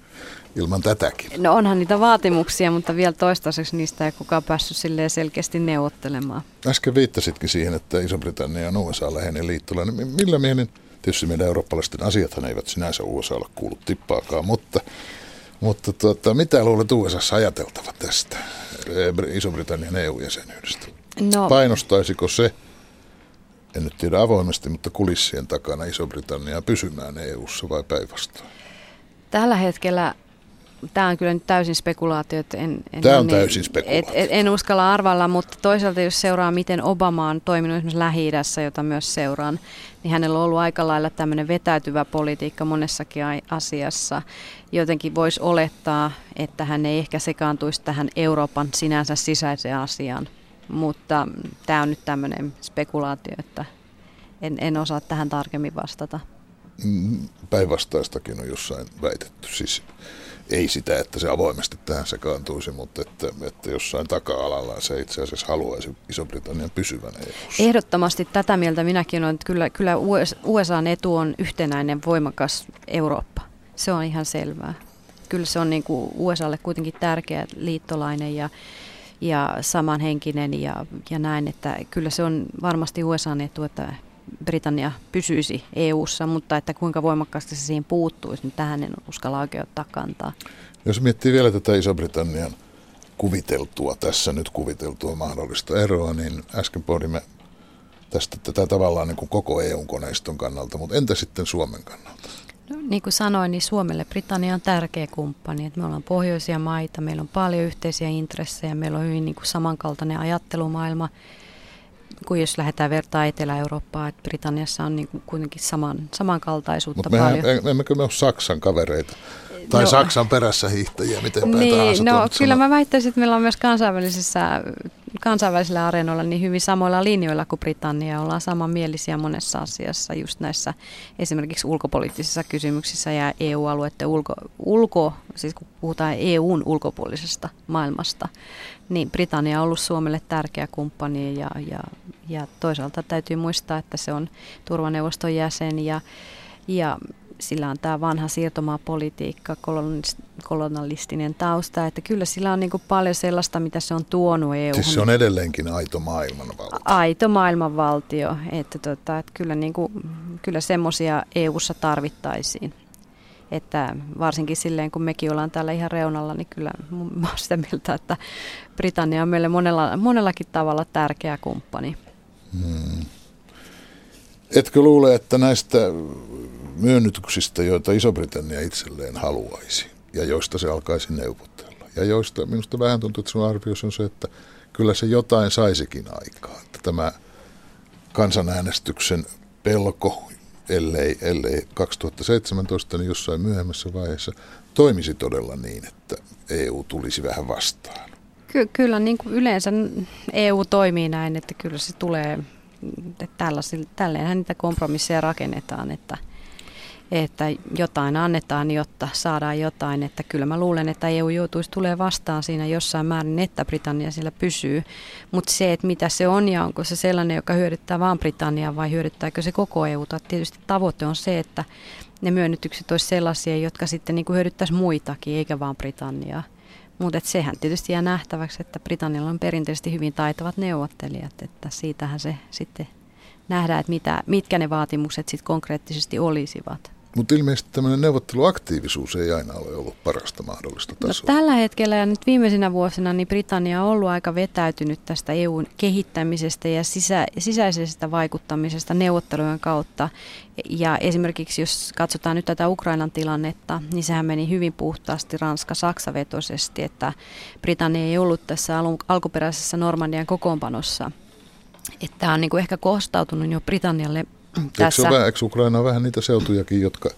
ilman tätäkin. No onhan niitä vaatimuksia, mutta vielä toistaiseksi niistä ei kukaan päässyt selkeästi neuvottelemaan. Äsken viittasitkin siihen, että Iso-Britannia on USA läheinen liittolainen. Millä mielin, tietysti meidän eurooppalaisten asiathan eivät sinänsä USAlla kuulu tippaakaan, mutta, mutta tuota, mitä luulet USA ajateltavan tästä Iso-Britannian EU-jäsenyydestä? No. Painostaisiko se en nyt tiedä avoimesti, mutta kulissien takana Iso-Britanniaa pysymään EU-ssa vai päinvastoin? Tällä hetkellä tämä on kyllä nyt täysin spekulaatio. Että en, en, tämä on niin, täysin spekulaatio. Et, et, en uskalla arvalla, mutta toisaalta jos seuraa, miten Obama on toiminut esimerkiksi lähi jota myös seuraan, niin hänellä on ollut aika lailla tämmöinen vetäytyvä politiikka monessakin asiassa. Jotenkin voisi olettaa, että hän ei ehkä sekaantuisi tähän Euroopan sinänsä sisäiseen asiaan mutta tämä on nyt tämmöinen spekulaatio, että en, en osaa tähän tarkemmin vastata. Mm, päinvastaistakin on jossain väitetty. Siis ei sitä, että se avoimesti tähän sekaantuisi, mutta että, että jossain taka-alalla se itse asiassa haluaisi Iso-Britannian pysyvän eu Ehdottomasti tätä mieltä minäkin olen, että kyllä, kyllä USAn etu on yhtenäinen, voimakas Eurooppa. Se on ihan selvää. Kyllä se on niin kuin USAlle kuitenkin tärkeä liittolainen ja ja samanhenkinen ja, ja näin, että kyllä se on varmasti USA etu, että Britannia pysyisi EU-ssa, mutta että kuinka voimakkaasti se siihen puuttuisi, niin tähän en uskalla oikein ottaa kantaa. Jos miettii vielä tätä Iso-Britannian kuviteltua, tässä nyt kuviteltua mahdollista eroa, niin äsken pohdimme tästä tätä tavallaan niin kuin koko EU-koneiston kannalta, mutta entä sitten Suomen kannalta? No, niin kuin sanoin, niin Suomelle Britannia on tärkeä kumppani. Että me ollaan pohjoisia maita, meillä on paljon yhteisiä intressejä, meillä on hyvin niin kuin samankaltainen ajattelumaailma kuin jos lähdetään vertaa Etelä-Eurooppaa, että Britanniassa on niin kuitenkin saman, samankaltaisuutta Mut paljon. Mutta emmekö me ole Saksan kavereita? Tai no, Saksan perässä hiihtäjiä, miten päin niin, tahansa No kyllä mä väittäisin, että meillä on myös kansainvälisissä, kansainvälisillä areenoilla niin hyvin samoilla linjoilla kuin Britannia. Ollaan samanmielisiä monessa asiassa, just näissä esimerkiksi ulkopoliittisissa kysymyksissä ja EU-alueiden ulko, ulko, siis kun puhutaan EUn ulkopuolisesta maailmasta, niin Britannia on ollut Suomelle tärkeä kumppani ja, ja, ja toisaalta täytyy muistaa, että se on turvaneuvoston jäsen ja, ja sillä on tämä vanha siirtomaapolitiikka, kolonialistinen tausta, että kyllä sillä on niin kuin paljon sellaista, mitä se on tuonut EU. Siis se on edelleenkin aito maailmanvaltio. Aito maailmanvaltio, että, tota, että kyllä, niin kuin, kyllä semmoisia EU-ssa tarvittaisiin. Että varsinkin silleen, kun mekin ollaan täällä ihan reunalla, niin kyllä mä olen sitä mieltä, että Britannia on meille monella, monellakin tavalla tärkeä kumppani. Hmm. Etkö luule, että näistä myönnytyksistä, joita Iso-Britannia itselleen haluaisi ja joista se alkaisi neuvotella. Ja joista minusta vähän tuntuu, että sun arvios on se, että kyllä se jotain saisikin aikaa. Että tämä kansanäänestyksen pelko, ellei, ellei 2017, niin jossain myöhemmässä vaiheessa toimisi todella niin, että EU tulisi vähän vastaan. Ky- kyllä niin kuin yleensä EU toimii näin, että kyllä se tulee, että tälleenhän niitä kompromisseja rakennetaan, että – että jotain annetaan, jotta saadaan jotain. Että kyllä mä luulen, että EU joutuisi tulee vastaan siinä jossain määrin, että Britannia siellä pysyy. Mutta se, että mitä se on ja onko se sellainen, joka hyödyttää vain Britanniaa vai hyödyttääkö se koko EUta. Tietysti tavoite on se, että ne myönnytykset olisi sellaisia, jotka sitten niin hyödyttäisi muitakin, eikä vain Britanniaa. Mutta sehän tietysti jää nähtäväksi, että Britannialla on perinteisesti hyvin taitavat neuvottelijat, että siitähän se sitten nähdään, että mitä, mitkä ne vaatimukset sitten konkreettisesti olisivat. Mutta ilmeisesti tämmöinen neuvotteluaktiivisuus ei aina ole ollut parasta mahdollista tasoa. No, tällä hetkellä ja nyt viimeisinä vuosina niin Britannia on ollut aika vetäytynyt tästä EUn kehittämisestä ja sisä, sisäisestä vaikuttamisesta neuvottelujen kautta. Ja esimerkiksi jos katsotaan nyt tätä Ukrainan tilannetta, niin sehän meni hyvin puhtaasti Ranska-Saksa-vetoisesti, että Britannia ei ollut tässä alkuperäisessä Normandian kokoonpanossa. Että tämä on niin kuin ehkä kostautunut jo Britannialle tässä. Eikö, eikö Ukraina on vähän niitä seutujakin, jotka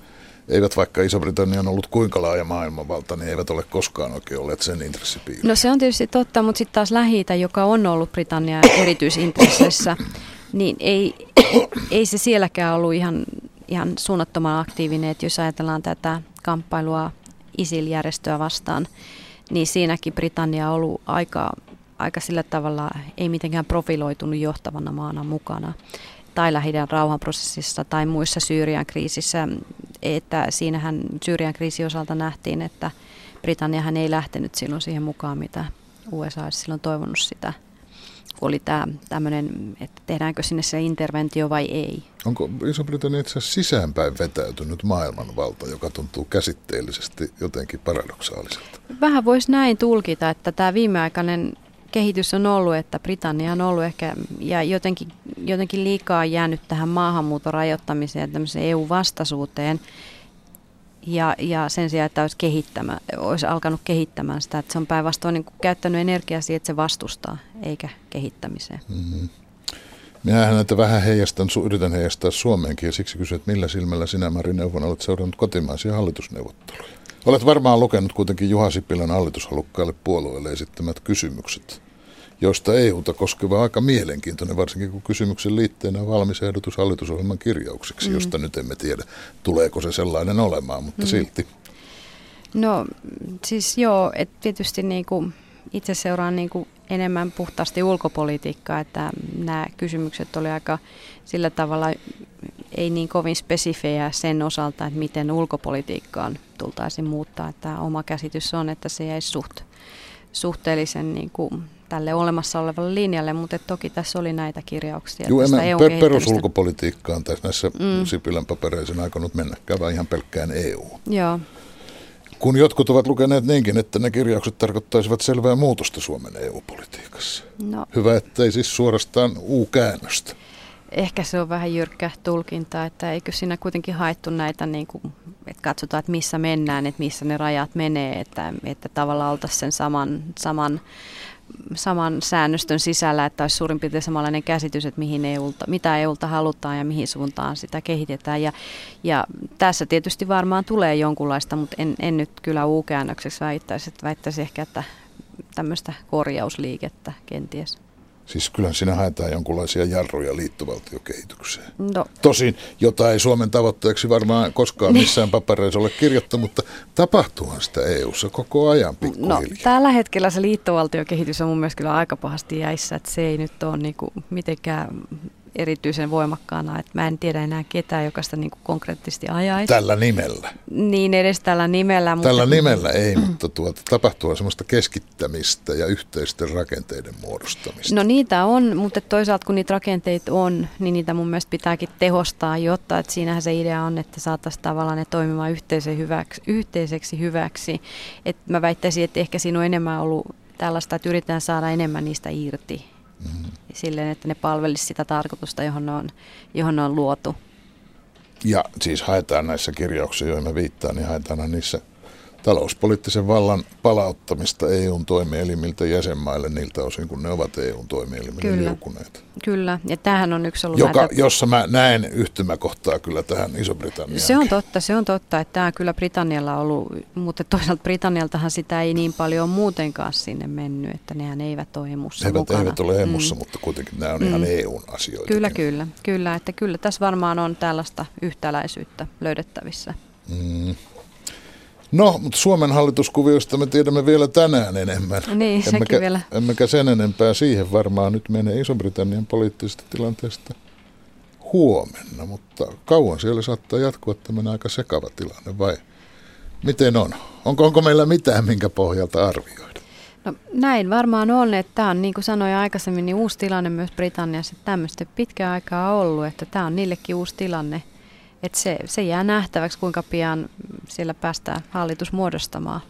eivät vaikka Iso-Britannia on ollut kuinka laaja maailmanvalta, niin eivät ole koskaan oikein olleet sen intressipiirissä. No se on tietysti totta, mutta sitten taas lähi joka on ollut Britannia erityisintresseissä, niin ei, ei se sielläkään ollut ihan, ihan suunnattoman aktiivinen, että jos ajatellaan tätä kamppailua ISIL-järjestöä vastaan, niin siinäkin Britannia on ollut aika, aika sillä tavalla, ei mitenkään profiloitunut johtavana maana mukana. Tai lähi rauhanprosessissa tai muissa Syyrian kriisissä, että siinähän Syyrian kriisi osalta nähtiin, että Britanniahan ei lähtenyt silloin siihen mukaan, mitä USA olisi silloin toivonut sitä – oli tämä tämmöinen, että tehdäänkö sinne se interventio vai ei. Onko Iso-Britannia itse asiassa sisäänpäin vetäytynyt maailmanvalta, joka tuntuu käsitteellisesti jotenkin paradoksaaliselta? Vähän voisi näin tulkita, että tämä viimeaikainen kehitys on ollut, että Britannia on ollut ehkä ja jotenkin, jotenkin liikaa jäänyt tähän maahanmuuton rajoittamiseen ja tämmöiseen EU-vastaisuuteen. Ja, ja sen sijaan, että olisi, kehittämä, olisi alkanut kehittämään sitä, että se on päinvastoin niin käyttänyt energiaa siihen, että se vastustaa, eikä kehittämiseen. Mm-hmm. Minähän näitä vähän heijastan, yritän heijastaa Suomeenkin ja siksi kysyn, että millä silmällä sinä Mari Neuvon olet seurannut kotimaisia hallitusneuvotteluja? Olet varmaan lukenut kuitenkin Juha Sipilän hallitushalukkaille puolueelle esittämät kysymykset josta EUta koskeva aika mielenkiintoinen, varsinkin kun kysymyksen liitteenä on valmis ehdotus hallitusohjelman kirjaukseksi, mm. josta nyt emme tiedä, tuleeko se sellainen olemaan, mutta mm. silti. No siis joo, että tietysti niin kuin itse seuraan niin kuin enemmän puhtaasti ulkopolitiikkaa, että nämä kysymykset oli aika sillä tavalla ei niin kovin spesifejä sen osalta, että miten ulkopolitiikkaan tultaisiin muuttaa. Että oma käsitys on, että se jäisi suht, suhteellisen niin kuin tälle olemassa olevalle linjalle, mutta toki tässä oli näitä kirjauksia. Joo, en per, perusulkopolitiikkaan tässä näissä mm. Sipilän papereissa aikonut mennäkään, vaan ihan pelkkään EU. Joo. Kun jotkut ovat lukeneet niinkin, että ne kirjaukset tarkoittaisivat selvää muutosta Suomen EU-politiikassa. No. Hyvä, ettei siis suorastaan U-käännöstä. Ehkä se on vähän jyrkkä tulkinta, että eikö siinä kuitenkin haettu näitä, niin kuin, että katsotaan, että missä mennään, että missä ne rajat menee, että, että tavallaan oltaisiin sen saman, saman saman säännöstön sisällä, että olisi suurin piirtein samanlainen käsitys, että mihin EUlta, mitä EUlta halutaan ja mihin suuntaan sitä kehitetään. Ja, ja tässä tietysti varmaan tulee jonkunlaista, mutta en, en nyt kyllä U-käännökseksi väittäisi, että väittäisi ehkä, että tämmöistä korjausliikettä kenties. Siis kyllä siinä haetaan jonkinlaisia jarruja liittovaltiokehitykseen. No. Tosin, jota ei Suomen tavoitteeksi varmaan koskaan niin. missään papereissa ole kirjoittu, mutta tapahtuuhan sitä EU-ssa koko ajan pikkuhiljaa. No, tällä hetkellä se liittovaltiokehitys on mun mielestä kyllä aika pahasti jäissä, että se ei nyt ole niinku mitenkään erityisen voimakkaana, että mä en tiedä enää ketään, joka sitä niin kuin konkreettisesti ajaisi. Tällä nimellä? Niin, edes tällä nimellä. Tällä mutta... nimellä ei, mutta tuota, tapahtuu semmoista keskittämistä ja yhteisten rakenteiden muodostamista. No niitä on, mutta toisaalta kun niitä rakenteita on, niin niitä mun mielestä pitääkin tehostaa, jotta että siinähän se idea on, että saataisiin tavallaan ne toimimaan yhteisen hyväksi, yhteiseksi hyväksi. Et mä väittäisin, että ehkä siinä on enemmän ollut tällaista, että yritetään saada enemmän niistä irti mm. silleen, että ne palvelisi sitä tarkoitusta, johon ne on, johon ne on luotu. Ja siis haetaan näissä kirjauksissa, joihin mä viittaan, niin haetaan niissä – talouspoliittisen vallan palauttamista EUn toimielimiltä jäsenmaille niiltä osin, kun ne ovat EUn toimielimille kyllä, liukuneet. Kyllä, ja tämähän on yksi ollut Joka, näitä... Jossa mä näen yhtymäkohtaa kyllä tähän Iso-Britanniaan. Se on totta, se on totta, että tämä kyllä Britannialla on ollut, mutta toisaalta Britannialtahan sitä ei niin paljon muutenkaan sinne mennyt, että nehän eivät ole emussa He mukana. eivät ole emussa, mm. mutta kuitenkin nämä on mm. ihan EUn asioita. Kyllä, kyllä, kyllä, että kyllä tässä varmaan on tällaista yhtäläisyyttä löydettävissä. Mm. No, mutta Suomen hallituskuviosta me tiedämme vielä tänään enemmän. Niin, emmekä, vielä. Emmekä sen enempää siihen varmaan nyt menee Iso-Britannian poliittisesta tilanteesta huomenna, mutta kauan siellä saattaa jatkua tämmöinen aika sekava tilanne vai miten on? Onko, onko meillä mitään, minkä pohjalta arvioida? No näin varmaan on, että tämä on niin kuin sanoin aikaisemmin, niin uusi tilanne myös Britanniassa, että tämmöistä pitkään aikaa ollut, että tämä on niillekin uusi tilanne – et se, se jää nähtäväksi, kuinka pian siellä päästään hallitus muodostamaan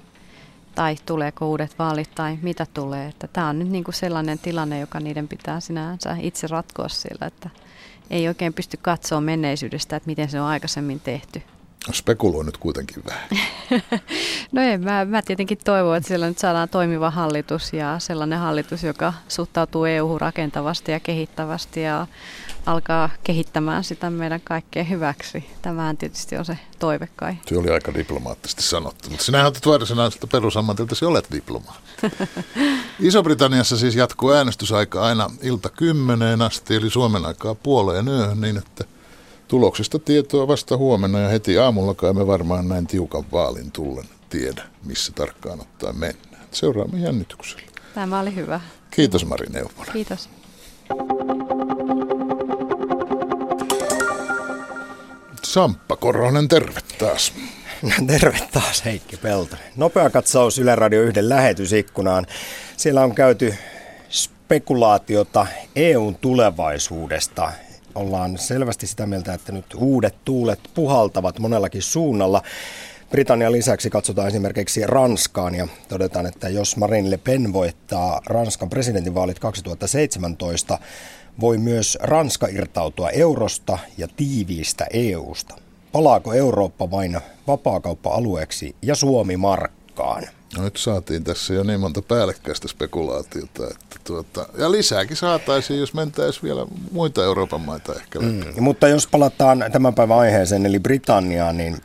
tai tuleeko uudet vaalit tai mitä tulee. Että tämä on nyt niin kuin sellainen tilanne, joka niiden pitää sinänsä itse ratkoa sillä, että ei oikein pysty katsoa menneisyydestä, että miten se on aikaisemmin tehty. Spekuloi nyt kuitenkin vähän. [laughs] no en, mä, mä tietenkin toivon, että siellä nyt saadaan toimiva hallitus ja sellainen hallitus, joka suhtautuu EU-hun rakentavasti ja kehittävästi ja alkaa kehittämään sitä meidän kaikkeen hyväksi. Tämähän tietysti on se toive kai. Se oli aika diplomaattisesti sanottu, mutta sinähän olet varsinaiselta perusammatilta, olet diplomaatti. [laughs] Iso-Britanniassa siis jatkuu äänestysaika aina ilta kymmeneen asti, eli Suomen aikaa puoleen yöhön, niin että tuloksista tietoa vasta huomenna ja heti aamulla me varmaan näin tiukan vaalin tullen tiedä, missä tarkkaan ottaen mennään. Seuraamme jännityksellä. Tämä oli hyvä. Kiitos Mari Neuvonen. Kiitos. Samppa Koronen, terve taas. [laughs] Terve taas Heikki Pelto. Nopea katsaus Yle Radio 1 lähetysikkunaan. Siellä on käyty spekulaatiota EUn tulevaisuudesta. Ollaan selvästi sitä mieltä, että nyt uudet tuulet puhaltavat monellakin suunnalla. Britannian lisäksi katsotaan esimerkiksi Ranskaan ja todetaan, että jos Marine Le Pen voittaa Ranskan presidentinvaalit 2017, voi myös Ranska irtautua eurosta ja tiiviistä EUsta. Palaako Eurooppa vain vapaakauppa-alueeksi ja Suomi markkaan? No nyt saatiin tässä jo niin monta päällekkäistä spekulaatiota, että tuota, ja lisääkin saataisiin, jos mentäisiin vielä muita Euroopan maita ehkä Mm, mutta jos palataan tämän päivän aiheeseen, eli Britanniaan, niin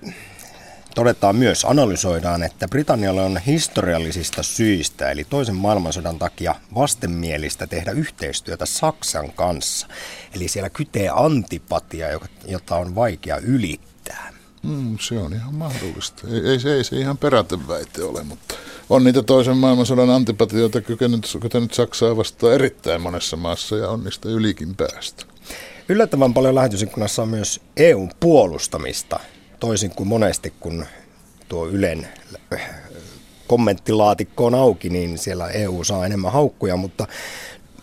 todetaan myös, analysoidaan, että Britannialle on historiallisista syistä, eli toisen maailmansodan takia vastenmielistä tehdä yhteistyötä Saksan kanssa. Eli siellä kytee antipatia, jota on vaikea ylittää. Mm, se on ihan mahdollista. Ei, ei, se, ei se ihan peräteväite ole, mutta on niitä toisen maailmansodan antipatioita kykenyt, kykenyt Saksaa vastaan erittäin monessa maassa ja on niistä ylikin päästä. Yllättävän paljon lähetysikkunassa on myös EUn puolustamista toisin kuin monesti, kun tuo Ylen äh, kommenttilaatikko on auki, niin siellä EU saa enemmän haukkuja, mutta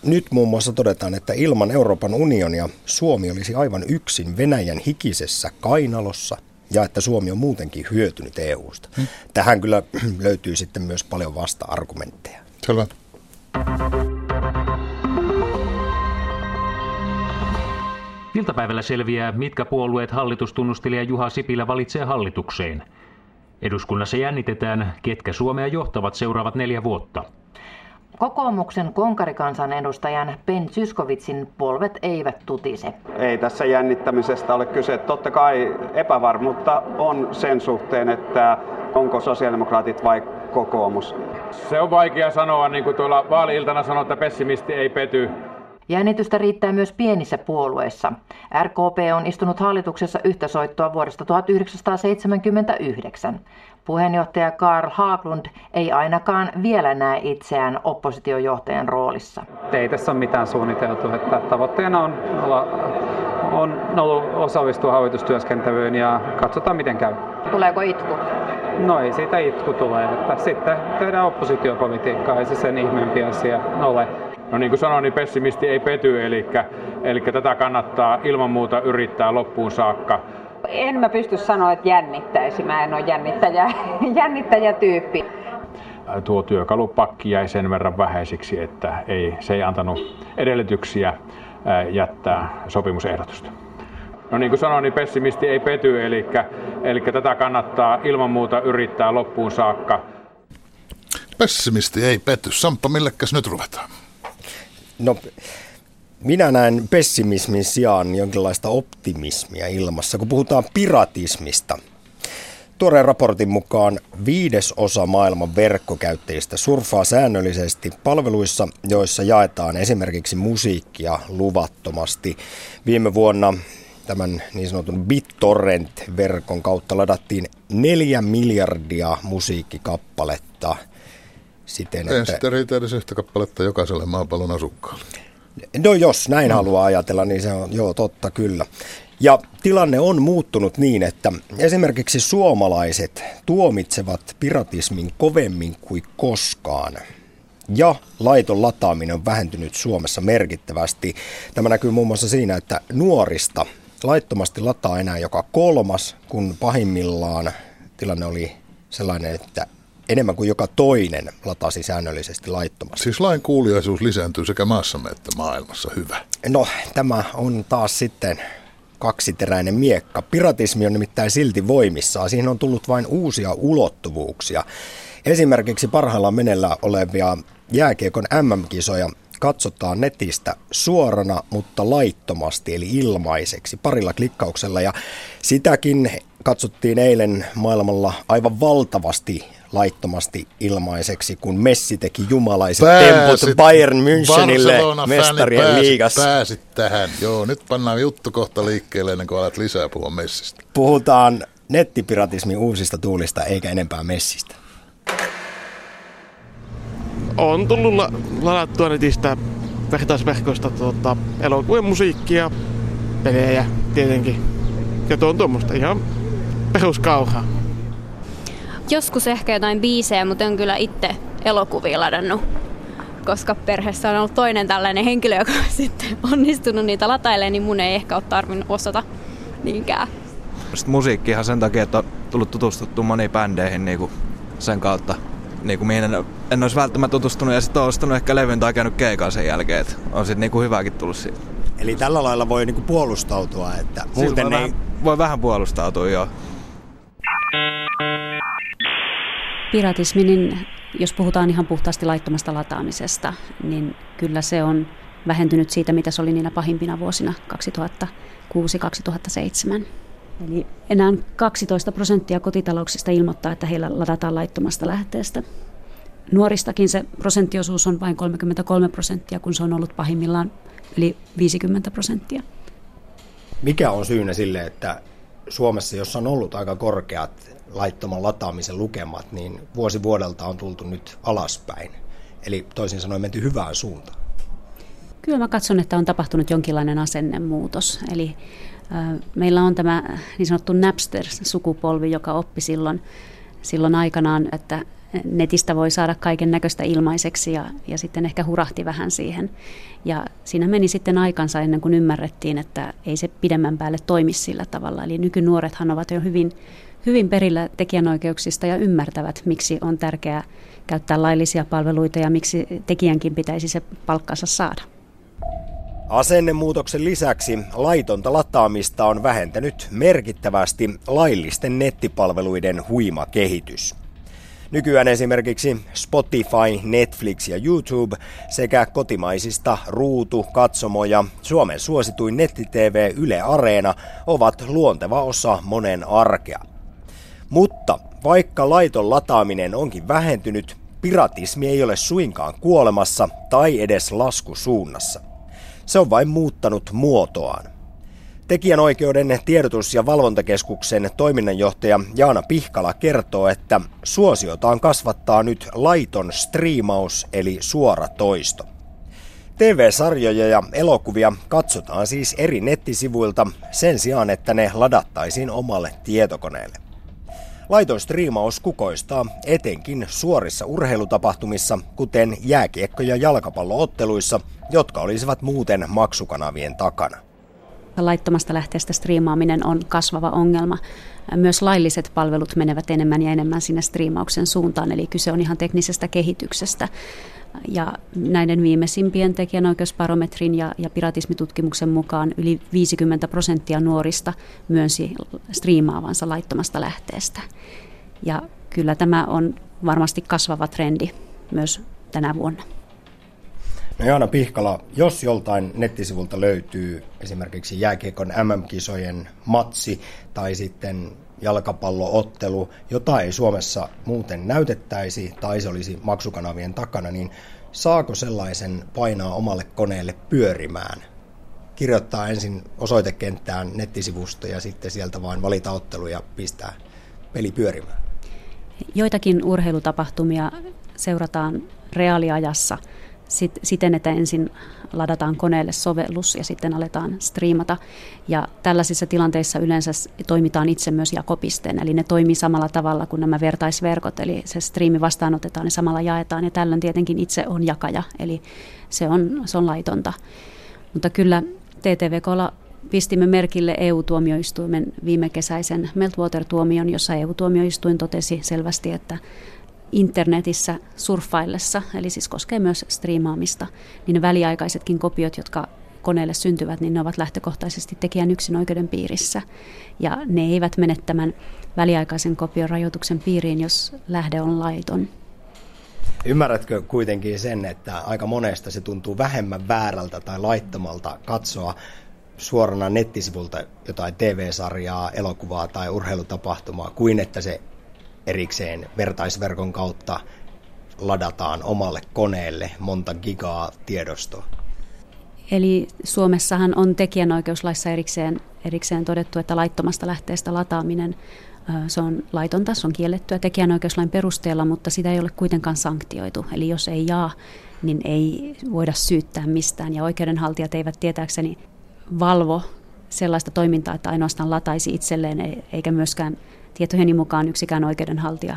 nyt muun muassa todetaan, että ilman Euroopan unionia Suomi olisi aivan yksin Venäjän hikisessä kainalossa ja että Suomi on muutenkin hyötynyt EUsta. Hmm. Tähän kyllä [clears throat] löytyy sitten myös paljon vasta-argumentteja. Selvä. Iltapäivällä selviää, mitkä puolueet hallitustunnustelija Juha Sipilä valitsee hallitukseen. Eduskunnassa jännitetään, ketkä Suomea johtavat seuraavat neljä vuotta. Kokoomuksen konkarikansan edustajan Ben Syskovitsin polvet eivät tutise. Ei tässä jännittämisestä ole kyse. Totta kai epävarmuutta on sen suhteen, että onko sosiaalidemokraatit vai kokoomus. Se on vaikea sanoa, niin kuin tuolla vaali-iltana sanoi, että pessimisti ei pety. Jännitystä riittää myös pienissä puolueissa. RKP on istunut hallituksessa yhtä soittoa vuodesta 1979. Puheenjohtaja Karl Haaglund ei ainakaan vielä näe itseään oppositiojohtajan roolissa. Ei tässä ole mitään suunniteltu, että tavoitteena on, olla, on ollut osallistua hallitustyöskentelyyn ja katsotaan miten käy. Tuleeko itku? No ei siitä itku tule, että sitten tehdään oppositiopolitiikkaa, ei se sen ihmeempi asia ole. No niin kuin sanoin, niin pessimisti ei pety, eli, eli tätä kannattaa ilman muuta yrittää loppuun saakka. En mä pysty sanoa, että jännittäisi. Mä en ole jännittäjä, [laughs] jännittäjätyyppi. Tuo työkalupakki jäi sen verran vähäisiksi, että ei, se ei antanut edellytyksiä jättää sopimusehdotusta. No niin kuin sanoin, niin pessimisti ei pety, eli, eli tätä kannattaa ilman muuta yrittää loppuun saakka. Pessimisti ei pety. Samppa, millekäs nyt ruvetaan? No, minä näen pessimismin sijaan jonkinlaista optimismia ilmassa, kun puhutaan piratismista. Tuoreen raportin mukaan viides osa maailman verkkokäyttäjistä surfaa säännöllisesti palveluissa, joissa jaetaan esimerkiksi musiikkia luvattomasti. Viime vuonna tämän niin sanotun BitTorrent-verkon kautta ladattiin neljä miljardia musiikkikappaletta – siten, että... Ei sitten riitä edes yhtä kappaletta jokaiselle maapallon asukkaalle. No jos näin no. haluaa ajatella, niin se on joo totta kyllä. Ja tilanne on muuttunut niin, että esimerkiksi suomalaiset tuomitsevat piratismin kovemmin kuin koskaan. Ja laiton lataaminen on vähentynyt Suomessa merkittävästi. Tämä näkyy muun muassa siinä, että nuorista laittomasti lataa enää joka kolmas, kun pahimmillaan tilanne oli sellainen, että enemmän kuin joka toinen latasi säännöllisesti laittomasti. Siis lain kuuliaisuus lisääntyy sekä maassamme että maailmassa. Hyvä. No, tämä on taas sitten kaksiteräinen miekka. Piratismi on nimittäin silti voimissaan. Siihen on tullut vain uusia ulottuvuuksia. Esimerkiksi parhaillaan menellä olevia jääkiekon MM-kisoja katsotaan netistä suorana, mutta laittomasti, eli ilmaiseksi, parilla klikkauksella. Ja sitäkin katsottiin eilen maailmalla aivan valtavasti laittomasti ilmaiseksi, kun Messi teki jumalaiset pääsit, temput Bayern Münchenille mestarien pääsit, liigassa. Pääsit tähän. Joo, nyt pannaan juttu kohta liikkeelle ennen kuin alat lisää puhua Messistä. Puhutaan nettipiratismin uusista tuulista eikä enempää Messistä. On tullut la- ladattua netistä vertaisverkoista tuota, elokuvien musiikkia, pelejä tietenkin Ja tuo on tuommoista ihan peruskauhaa. Joskus ehkä jotain biisejä, mutta en kyllä itse elokuvia ladannut koska perheessä on ollut toinen tällainen henkilö, joka on [laughs] sitten onnistunut niitä latailemaan, niin mun ei ehkä ole tarvinnut osata niinkään. Sitten musiikkihan sen takia, että on tullut tutustuttua moniin bändeihin niin kuin sen kautta, niin kuin mihin en, en olisi välttämättä tutustunut ja sitten on ostanut ehkä levyn tai käynyt keikan sen jälkeen, että on sitten niin kuin hyväkin tullut siitä. Eli tällä lailla voi niin kuin puolustautua, että muuten voi, ei... vähän, voi vähän puolustautua, joo. Piratismi, niin jos puhutaan ihan puhtaasti laittomasta lataamisesta, niin kyllä se on vähentynyt siitä, mitä se oli niinä pahimpina vuosina 2006-2007. Eli enää 12 prosenttia kotitalouksista ilmoittaa, että heillä ladataan laittomasta lähteestä. Nuoristakin se prosenttiosuus on vain 33 prosenttia, kun se on ollut pahimmillaan yli 50 prosenttia. Mikä on syynä sille, että Suomessa, jossa on ollut aika korkeat laittoman lataamisen lukemat, niin vuosi vuodelta on tultu nyt alaspäin. Eli toisin sanoen menty hyvään suuntaan. Kyllä mä katson, että on tapahtunut jonkinlainen asennemuutos. Eli äh, meillä on tämä niin sanottu Napster-sukupolvi, joka oppi silloin, silloin aikanaan, että netistä voi saada kaiken näköistä ilmaiseksi ja, ja sitten ehkä hurahti vähän siihen. Ja siinä meni sitten aikansa ennen kuin ymmärrettiin, että ei se pidemmän päälle toimi sillä tavalla. Eli nykynuorethan ovat jo hyvin, hyvin perillä tekijänoikeuksista ja ymmärtävät, miksi on tärkeää käyttää laillisia palveluita ja miksi tekijänkin pitäisi se palkkansa saada. Asennemuutoksen lisäksi laitonta lataamista on vähentänyt merkittävästi laillisten nettipalveluiden huima kehitys. Nykyään esimerkiksi Spotify, Netflix ja YouTube sekä kotimaisista Ruutu, Katsomo ja Suomen suosituin netti-TV Yle Areena ovat luonteva osa monen arkea. Mutta vaikka laiton lataaminen onkin vähentynyt, piratismi ei ole suinkaan kuolemassa tai edes laskusuunnassa. Se on vain muuttanut muotoaan. Tekijänoikeuden tiedotus- ja valvontakeskuksen toiminnanjohtaja Jaana Pihkala kertoo, että suosiotaan kasvattaa nyt laiton striimaus eli suora toisto. TV-sarjoja ja elokuvia katsotaan siis eri nettisivuilta sen sijaan, että ne ladattaisiin omalle tietokoneelle. Laiton striimaus kukoistaa etenkin suorissa urheilutapahtumissa, kuten jääkiekko- ja jalkapallootteluissa, jotka olisivat muuten maksukanavien takana. Laittomasta lähteestä striimaaminen on kasvava ongelma. Myös lailliset palvelut menevät enemmän ja enemmän sinne striimauksen suuntaan, eli kyse on ihan teknisestä kehityksestä. Ja näiden viimeisimpien tekijänoikeusbarometrin ja, ja piratismitutkimuksen mukaan yli 50 prosenttia nuorista myönsi striimaavansa laittomasta lähteestä. Ja kyllä tämä on varmasti kasvava trendi myös tänä vuonna. No Jaana Pihkala, jos joltain nettisivulta löytyy esimerkiksi jääkiekon MM-kisojen matsi tai sitten jalkapalloottelu, jota ei Suomessa muuten näytettäisi tai se olisi maksukanavien takana, niin saako sellaisen painaa omalle koneelle pyörimään? Kirjoittaa ensin osoitekenttään nettisivusto ja sitten sieltä vain valita ottelu ja pistää peli pyörimään. Joitakin urheilutapahtumia seurataan reaaliajassa – sit, siten, että ensin ladataan koneelle sovellus ja sitten aletaan striimata. Ja tällaisissa tilanteissa yleensä toimitaan itse myös jakopisteen, eli ne toimii samalla tavalla kuin nämä vertaisverkot, eli se striimi vastaanotetaan ja samalla jaetaan, ja tällöin tietenkin itse on jakaja, eli se on, se on laitonta. Mutta kyllä TTVKlla pistimme merkille EU-tuomioistuimen viime kesäisen Meltwater-tuomion, jossa EU-tuomioistuin totesi selvästi, että internetissä surffaillessa, eli siis koskee myös striimaamista, niin ne väliaikaisetkin kopiot, jotka koneelle syntyvät, niin ne ovat lähtökohtaisesti tekijän yksin oikeuden piirissä. Ja ne eivät mene tämän väliaikaisen kopion rajoituksen piiriin, jos lähde on laiton. Ymmärrätkö kuitenkin sen, että aika monesta se tuntuu vähemmän väärältä tai laittomalta katsoa suorana nettisivulta jotain TV-sarjaa, elokuvaa tai urheilutapahtumaa, kuin että se erikseen vertaisverkon kautta ladataan omalle koneelle monta gigaa tiedostoa. Eli Suomessahan on tekijänoikeuslaissa erikseen, erikseen todettu, että laittomasta lähteestä lataaminen se on laitonta, se on kiellettyä tekijänoikeuslain perusteella, mutta sitä ei ole kuitenkaan sanktioitu. Eli jos ei jaa, niin ei voida syyttää mistään. Ja oikeudenhaltijat eivät tietääkseni valvo sellaista toimintaa, että ainoastaan lataisi itselleen, e- eikä myöskään tietojeni mukaan yksikään oikeudenhaltija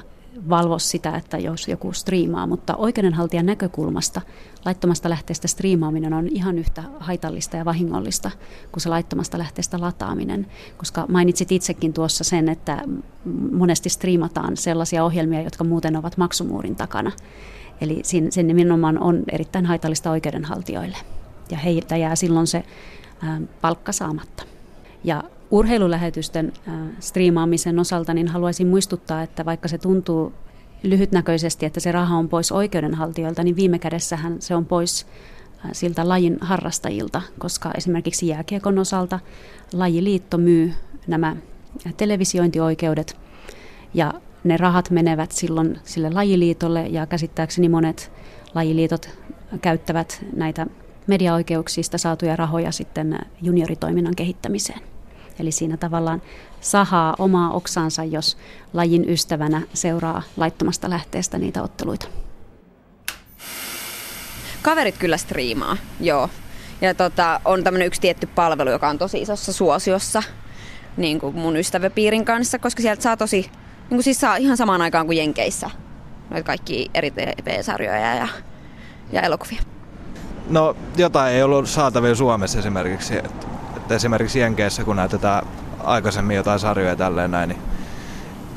valvo sitä, että jos joku striimaa, mutta oikeudenhaltijan näkökulmasta laittomasta lähteestä striimaaminen on ihan yhtä haitallista ja vahingollista kuin se laittomasta lähteestä lataaminen, koska mainitsit itsekin tuossa sen, että monesti striimataan sellaisia ohjelmia, jotka muuten ovat maksumuurin takana. Eli se nimenomaan on erittäin haitallista oikeudenhaltijoille ja heiltä jää silloin se palkka saamatta. Ja urheilulähetysten striimaamisen osalta niin haluaisin muistuttaa, että vaikka se tuntuu lyhytnäköisesti, että se raha on pois oikeudenhaltijoilta, niin viime kädessähän se on pois siltä lajin harrastajilta, koska esimerkiksi jääkiekon osalta lajiliitto myy nämä televisiointioikeudet ja ne rahat menevät silloin sille lajiliitolle ja käsittääkseni monet lajiliitot käyttävät näitä mediaoikeuksista saatuja rahoja sitten junioritoiminnan kehittämiseen. Eli siinä tavallaan sahaa omaa oksansa, jos lajin ystävänä seuraa laittomasta lähteestä niitä otteluita. Kaverit kyllä striimaa, joo. Ja tota, on tämmöinen yksi tietty palvelu, joka on tosi isossa suosiossa niin kuin mun ystäväpiirin kanssa, koska sieltä saa tosi, niin kuin siis saa ihan samaan aikaan kuin Jenkeissä noita kaikki eri TV-sarjoja ja, ja elokuvia. No jotain ei ollut saatavilla Suomessa esimerkiksi. Että esimerkiksi Jenkeissä, kun näytetään aikaisemmin jotain sarjoja tälleen näin, niin,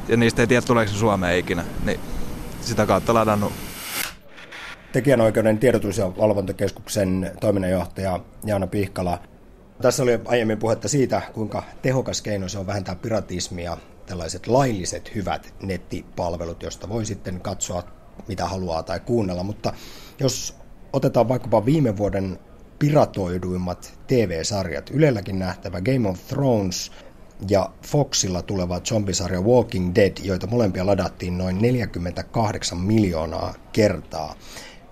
ja niistä ei tiedä tuleeko se Suomeen ikinä, niin sitä kautta ladannut. Tekijänoikeuden tiedotus- ja valvontakeskuksen toiminnanjohtaja Jaana Pihkala. Tässä oli aiemmin puhetta siitä, kuinka tehokas keino se on vähentää piratismia, tällaiset lailliset hyvät nettipalvelut, joista voi sitten katsoa mitä haluaa tai kuunnella, mutta jos otetaan vaikkapa viime vuoden piratoiduimmat TV-sarjat. Ylelläkin nähtävä Game of Thrones ja Foxilla tuleva zombisarja Walking Dead, joita molempia ladattiin noin 48 miljoonaa kertaa.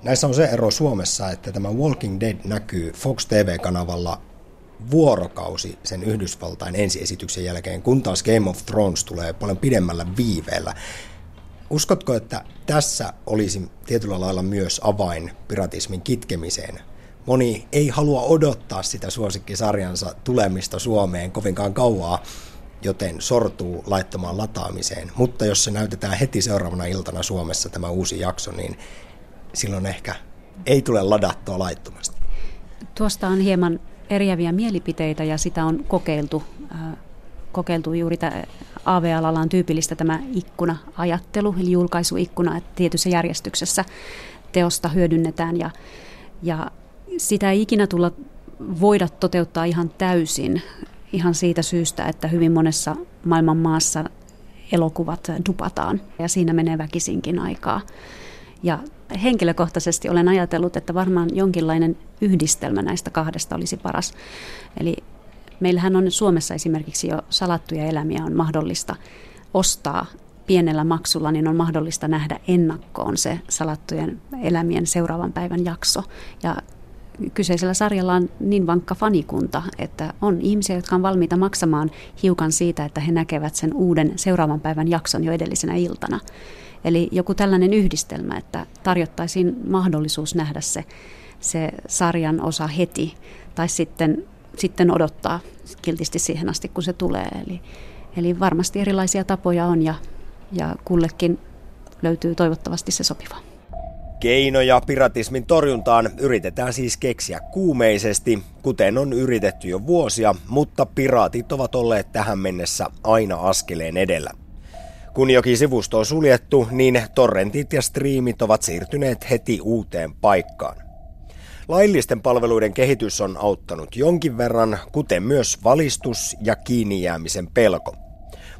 Näissä on se ero Suomessa, että tämä Walking Dead näkyy Fox TV-kanavalla vuorokausi sen Yhdysvaltain ensiesityksen jälkeen, kun taas Game of Thrones tulee paljon pidemmällä viiveellä. Uskotko, että tässä olisi tietyllä lailla myös avain piratismin kitkemiseen moni ei halua odottaa sitä suosikkisarjansa tulemista Suomeen kovinkaan kauaa, joten sortuu laittamaan lataamiseen. Mutta jos se näytetään heti seuraavana iltana Suomessa tämä uusi jakso, niin silloin ehkä ei tule ladattua laittomasti. Tuosta on hieman eriäviä mielipiteitä ja sitä on kokeiltu. Äh, kokeiltu juuri tämä AV-alalla on tyypillistä tämä ikkuna-ajattelu, eli julkaisuikkuna, että tietyssä järjestyksessä teosta hyödynnetään ja, ja sitä ei ikinä tulla voida toteuttaa ihan täysin ihan siitä syystä, että hyvin monessa maailman maassa elokuvat dupataan ja siinä menee väkisinkin aikaa. Ja henkilökohtaisesti olen ajatellut, että varmaan jonkinlainen yhdistelmä näistä kahdesta olisi paras. Eli meillähän on Suomessa esimerkiksi jo salattuja elämiä on mahdollista ostaa pienellä maksulla, niin on mahdollista nähdä ennakkoon se salattujen elämien seuraavan päivän jakso. Ja kyseisellä sarjalla on niin vankka fanikunta, että on ihmisiä, jotka on valmiita maksamaan hiukan siitä, että he näkevät sen uuden seuraavan päivän jakson jo edellisenä iltana. Eli joku tällainen yhdistelmä, että tarjottaisiin mahdollisuus nähdä se, se sarjan osa heti, tai sitten, sitten odottaa kiltisti siihen asti, kun se tulee. Eli, eli varmasti erilaisia tapoja on, ja, ja kullekin löytyy toivottavasti se sopiva. Keinoja piratismin torjuntaan yritetään siis keksiä kuumeisesti, kuten on yritetty jo vuosia, mutta piraatit ovat olleet tähän mennessä aina askeleen edellä. Kun jokin sivusto on suljettu, niin torrentit ja striimit ovat siirtyneet heti uuteen paikkaan. Laillisten palveluiden kehitys on auttanut jonkin verran, kuten myös valistus ja kiinni jäämisen pelko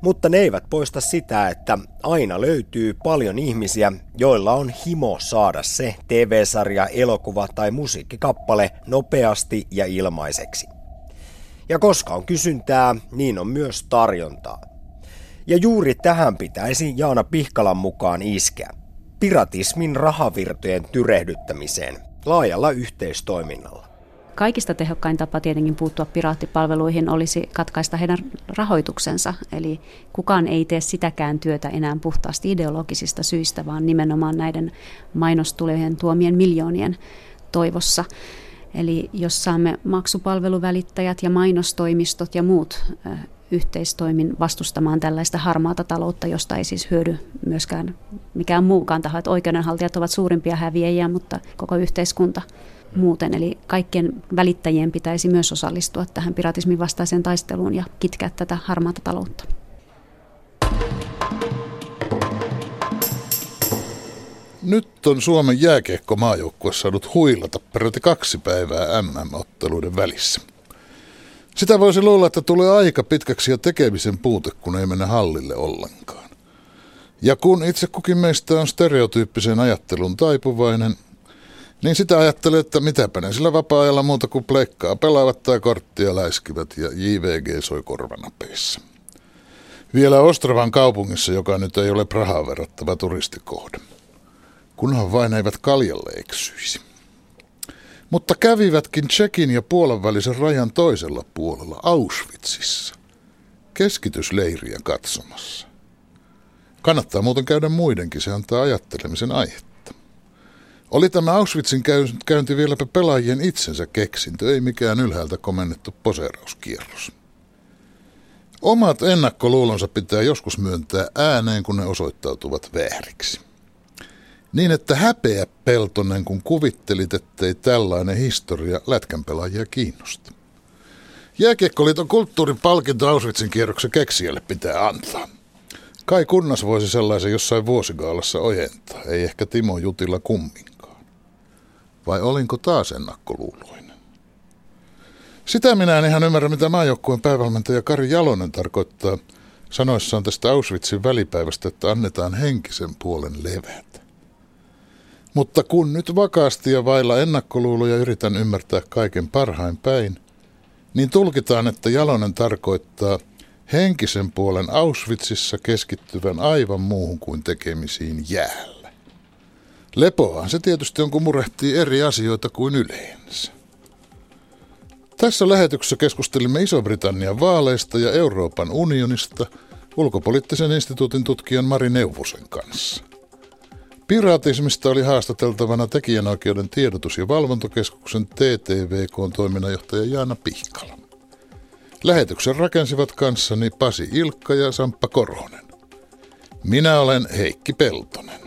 mutta ne eivät poista sitä, että aina löytyy paljon ihmisiä, joilla on himo saada se TV-sarja, elokuva tai musiikkikappale nopeasti ja ilmaiseksi. Ja koska on kysyntää, niin on myös tarjontaa. Ja juuri tähän pitäisi Jaana Pihkalan mukaan iskeä. Piratismin rahavirtojen tyrehdyttämiseen laajalla yhteistoiminnalla. Kaikista tehokkain tapa tietenkin puuttua piraattipalveluihin olisi katkaista heidän rahoituksensa. Eli kukaan ei tee sitäkään työtä enää puhtaasti ideologisista syistä, vaan nimenomaan näiden mainostulejen tuomien miljoonien toivossa. Eli jos saamme maksupalveluvälittäjät ja mainostoimistot ja muut yhteistoimin vastustamaan tällaista harmaata taloutta, josta ei siis hyödy myöskään mikään muukaan taho. Että oikeudenhaltijat ovat suurimpia häviäjiä, mutta koko yhteiskunta muuten. Eli kaikkien välittäjien pitäisi myös osallistua tähän piratismin vastaiseen taisteluun ja kitkeä tätä harmaata taloutta. Nyt on Suomen jääkiekko-maajoukkue saanut huilata peräti kaksi päivää MM-otteluiden välissä. Sitä voisi luulla, että tulee aika pitkäksi ja tekemisen puute, kun ei mennä hallille ollenkaan. Ja kun itse kukin meistä on stereotyyppisen ajattelun taipuvainen, niin sitä ajattelee, että mitäpä ne sillä vapaa-ajalla muuta kuin plekkaa pelaavat tai korttia läiskivät ja JVG soi korvanapeissa. Vielä Ostravan kaupungissa, joka nyt ei ole Prahaan verrattava turistikohde. Kunhan vain eivät kaljalle eksyisi. Mutta kävivätkin Tsekin ja Puolan välisen rajan toisella puolella Auschwitzissa. Keskitysleiriä katsomassa. Kannattaa muuten käydä muidenkin, se antaa ajattelemisen aihetta. Oli tämä Auschwitzin käynti vieläpä pelaajien itsensä keksintö, ei mikään ylhäältä komennettu poseerauskierros. Omat ennakkoluulonsa pitää joskus myöntää ääneen, kun ne osoittautuvat vääriksi. Niin, että häpeä Peltonen, kun kuvittelit, ettei tällainen historia lätkänpelaajia kiinnosta. Jääkiekkoliiton kulttuuripalkinto Auschwitzin kierroksen keksijälle pitää antaa. Kai kunnas voisi sellaisen jossain vuosigaalassa ojentaa, ei ehkä Timo Jutilla kumminkaan. Vai olinko taas ennakkoluuloinen? Sitä minä en ihan ymmärrä, mitä maajoukkueen päävalmentaja Kari Jalonen tarkoittaa sanoissaan tästä Auschwitzin välipäivästä, että annetaan henkisen puolen levätä. Mutta kun nyt vakaasti ja vailla ennakkoluuloja yritän ymmärtää kaiken parhain päin, niin tulkitaan, että Jalonen tarkoittaa henkisen puolen Auschwitzissa keskittyvän aivan muuhun kuin tekemisiin jäällä. Lepoahan se tietysti on, kun murehtii eri asioita kuin yleensä. Tässä lähetyksessä keskustelimme Iso-Britannian vaaleista ja Euroopan unionista ulkopoliittisen instituutin tutkijan Mari Neuvosen kanssa. Piraatismista oli haastateltavana tekijänoikeuden tiedotus- ja valvontakeskuksen TTVK-toiminnanjohtaja Jaana Pihkala. Lähetyksen rakensivat kanssani Pasi Ilkka ja Samppa Koronen. Minä olen Heikki Peltonen.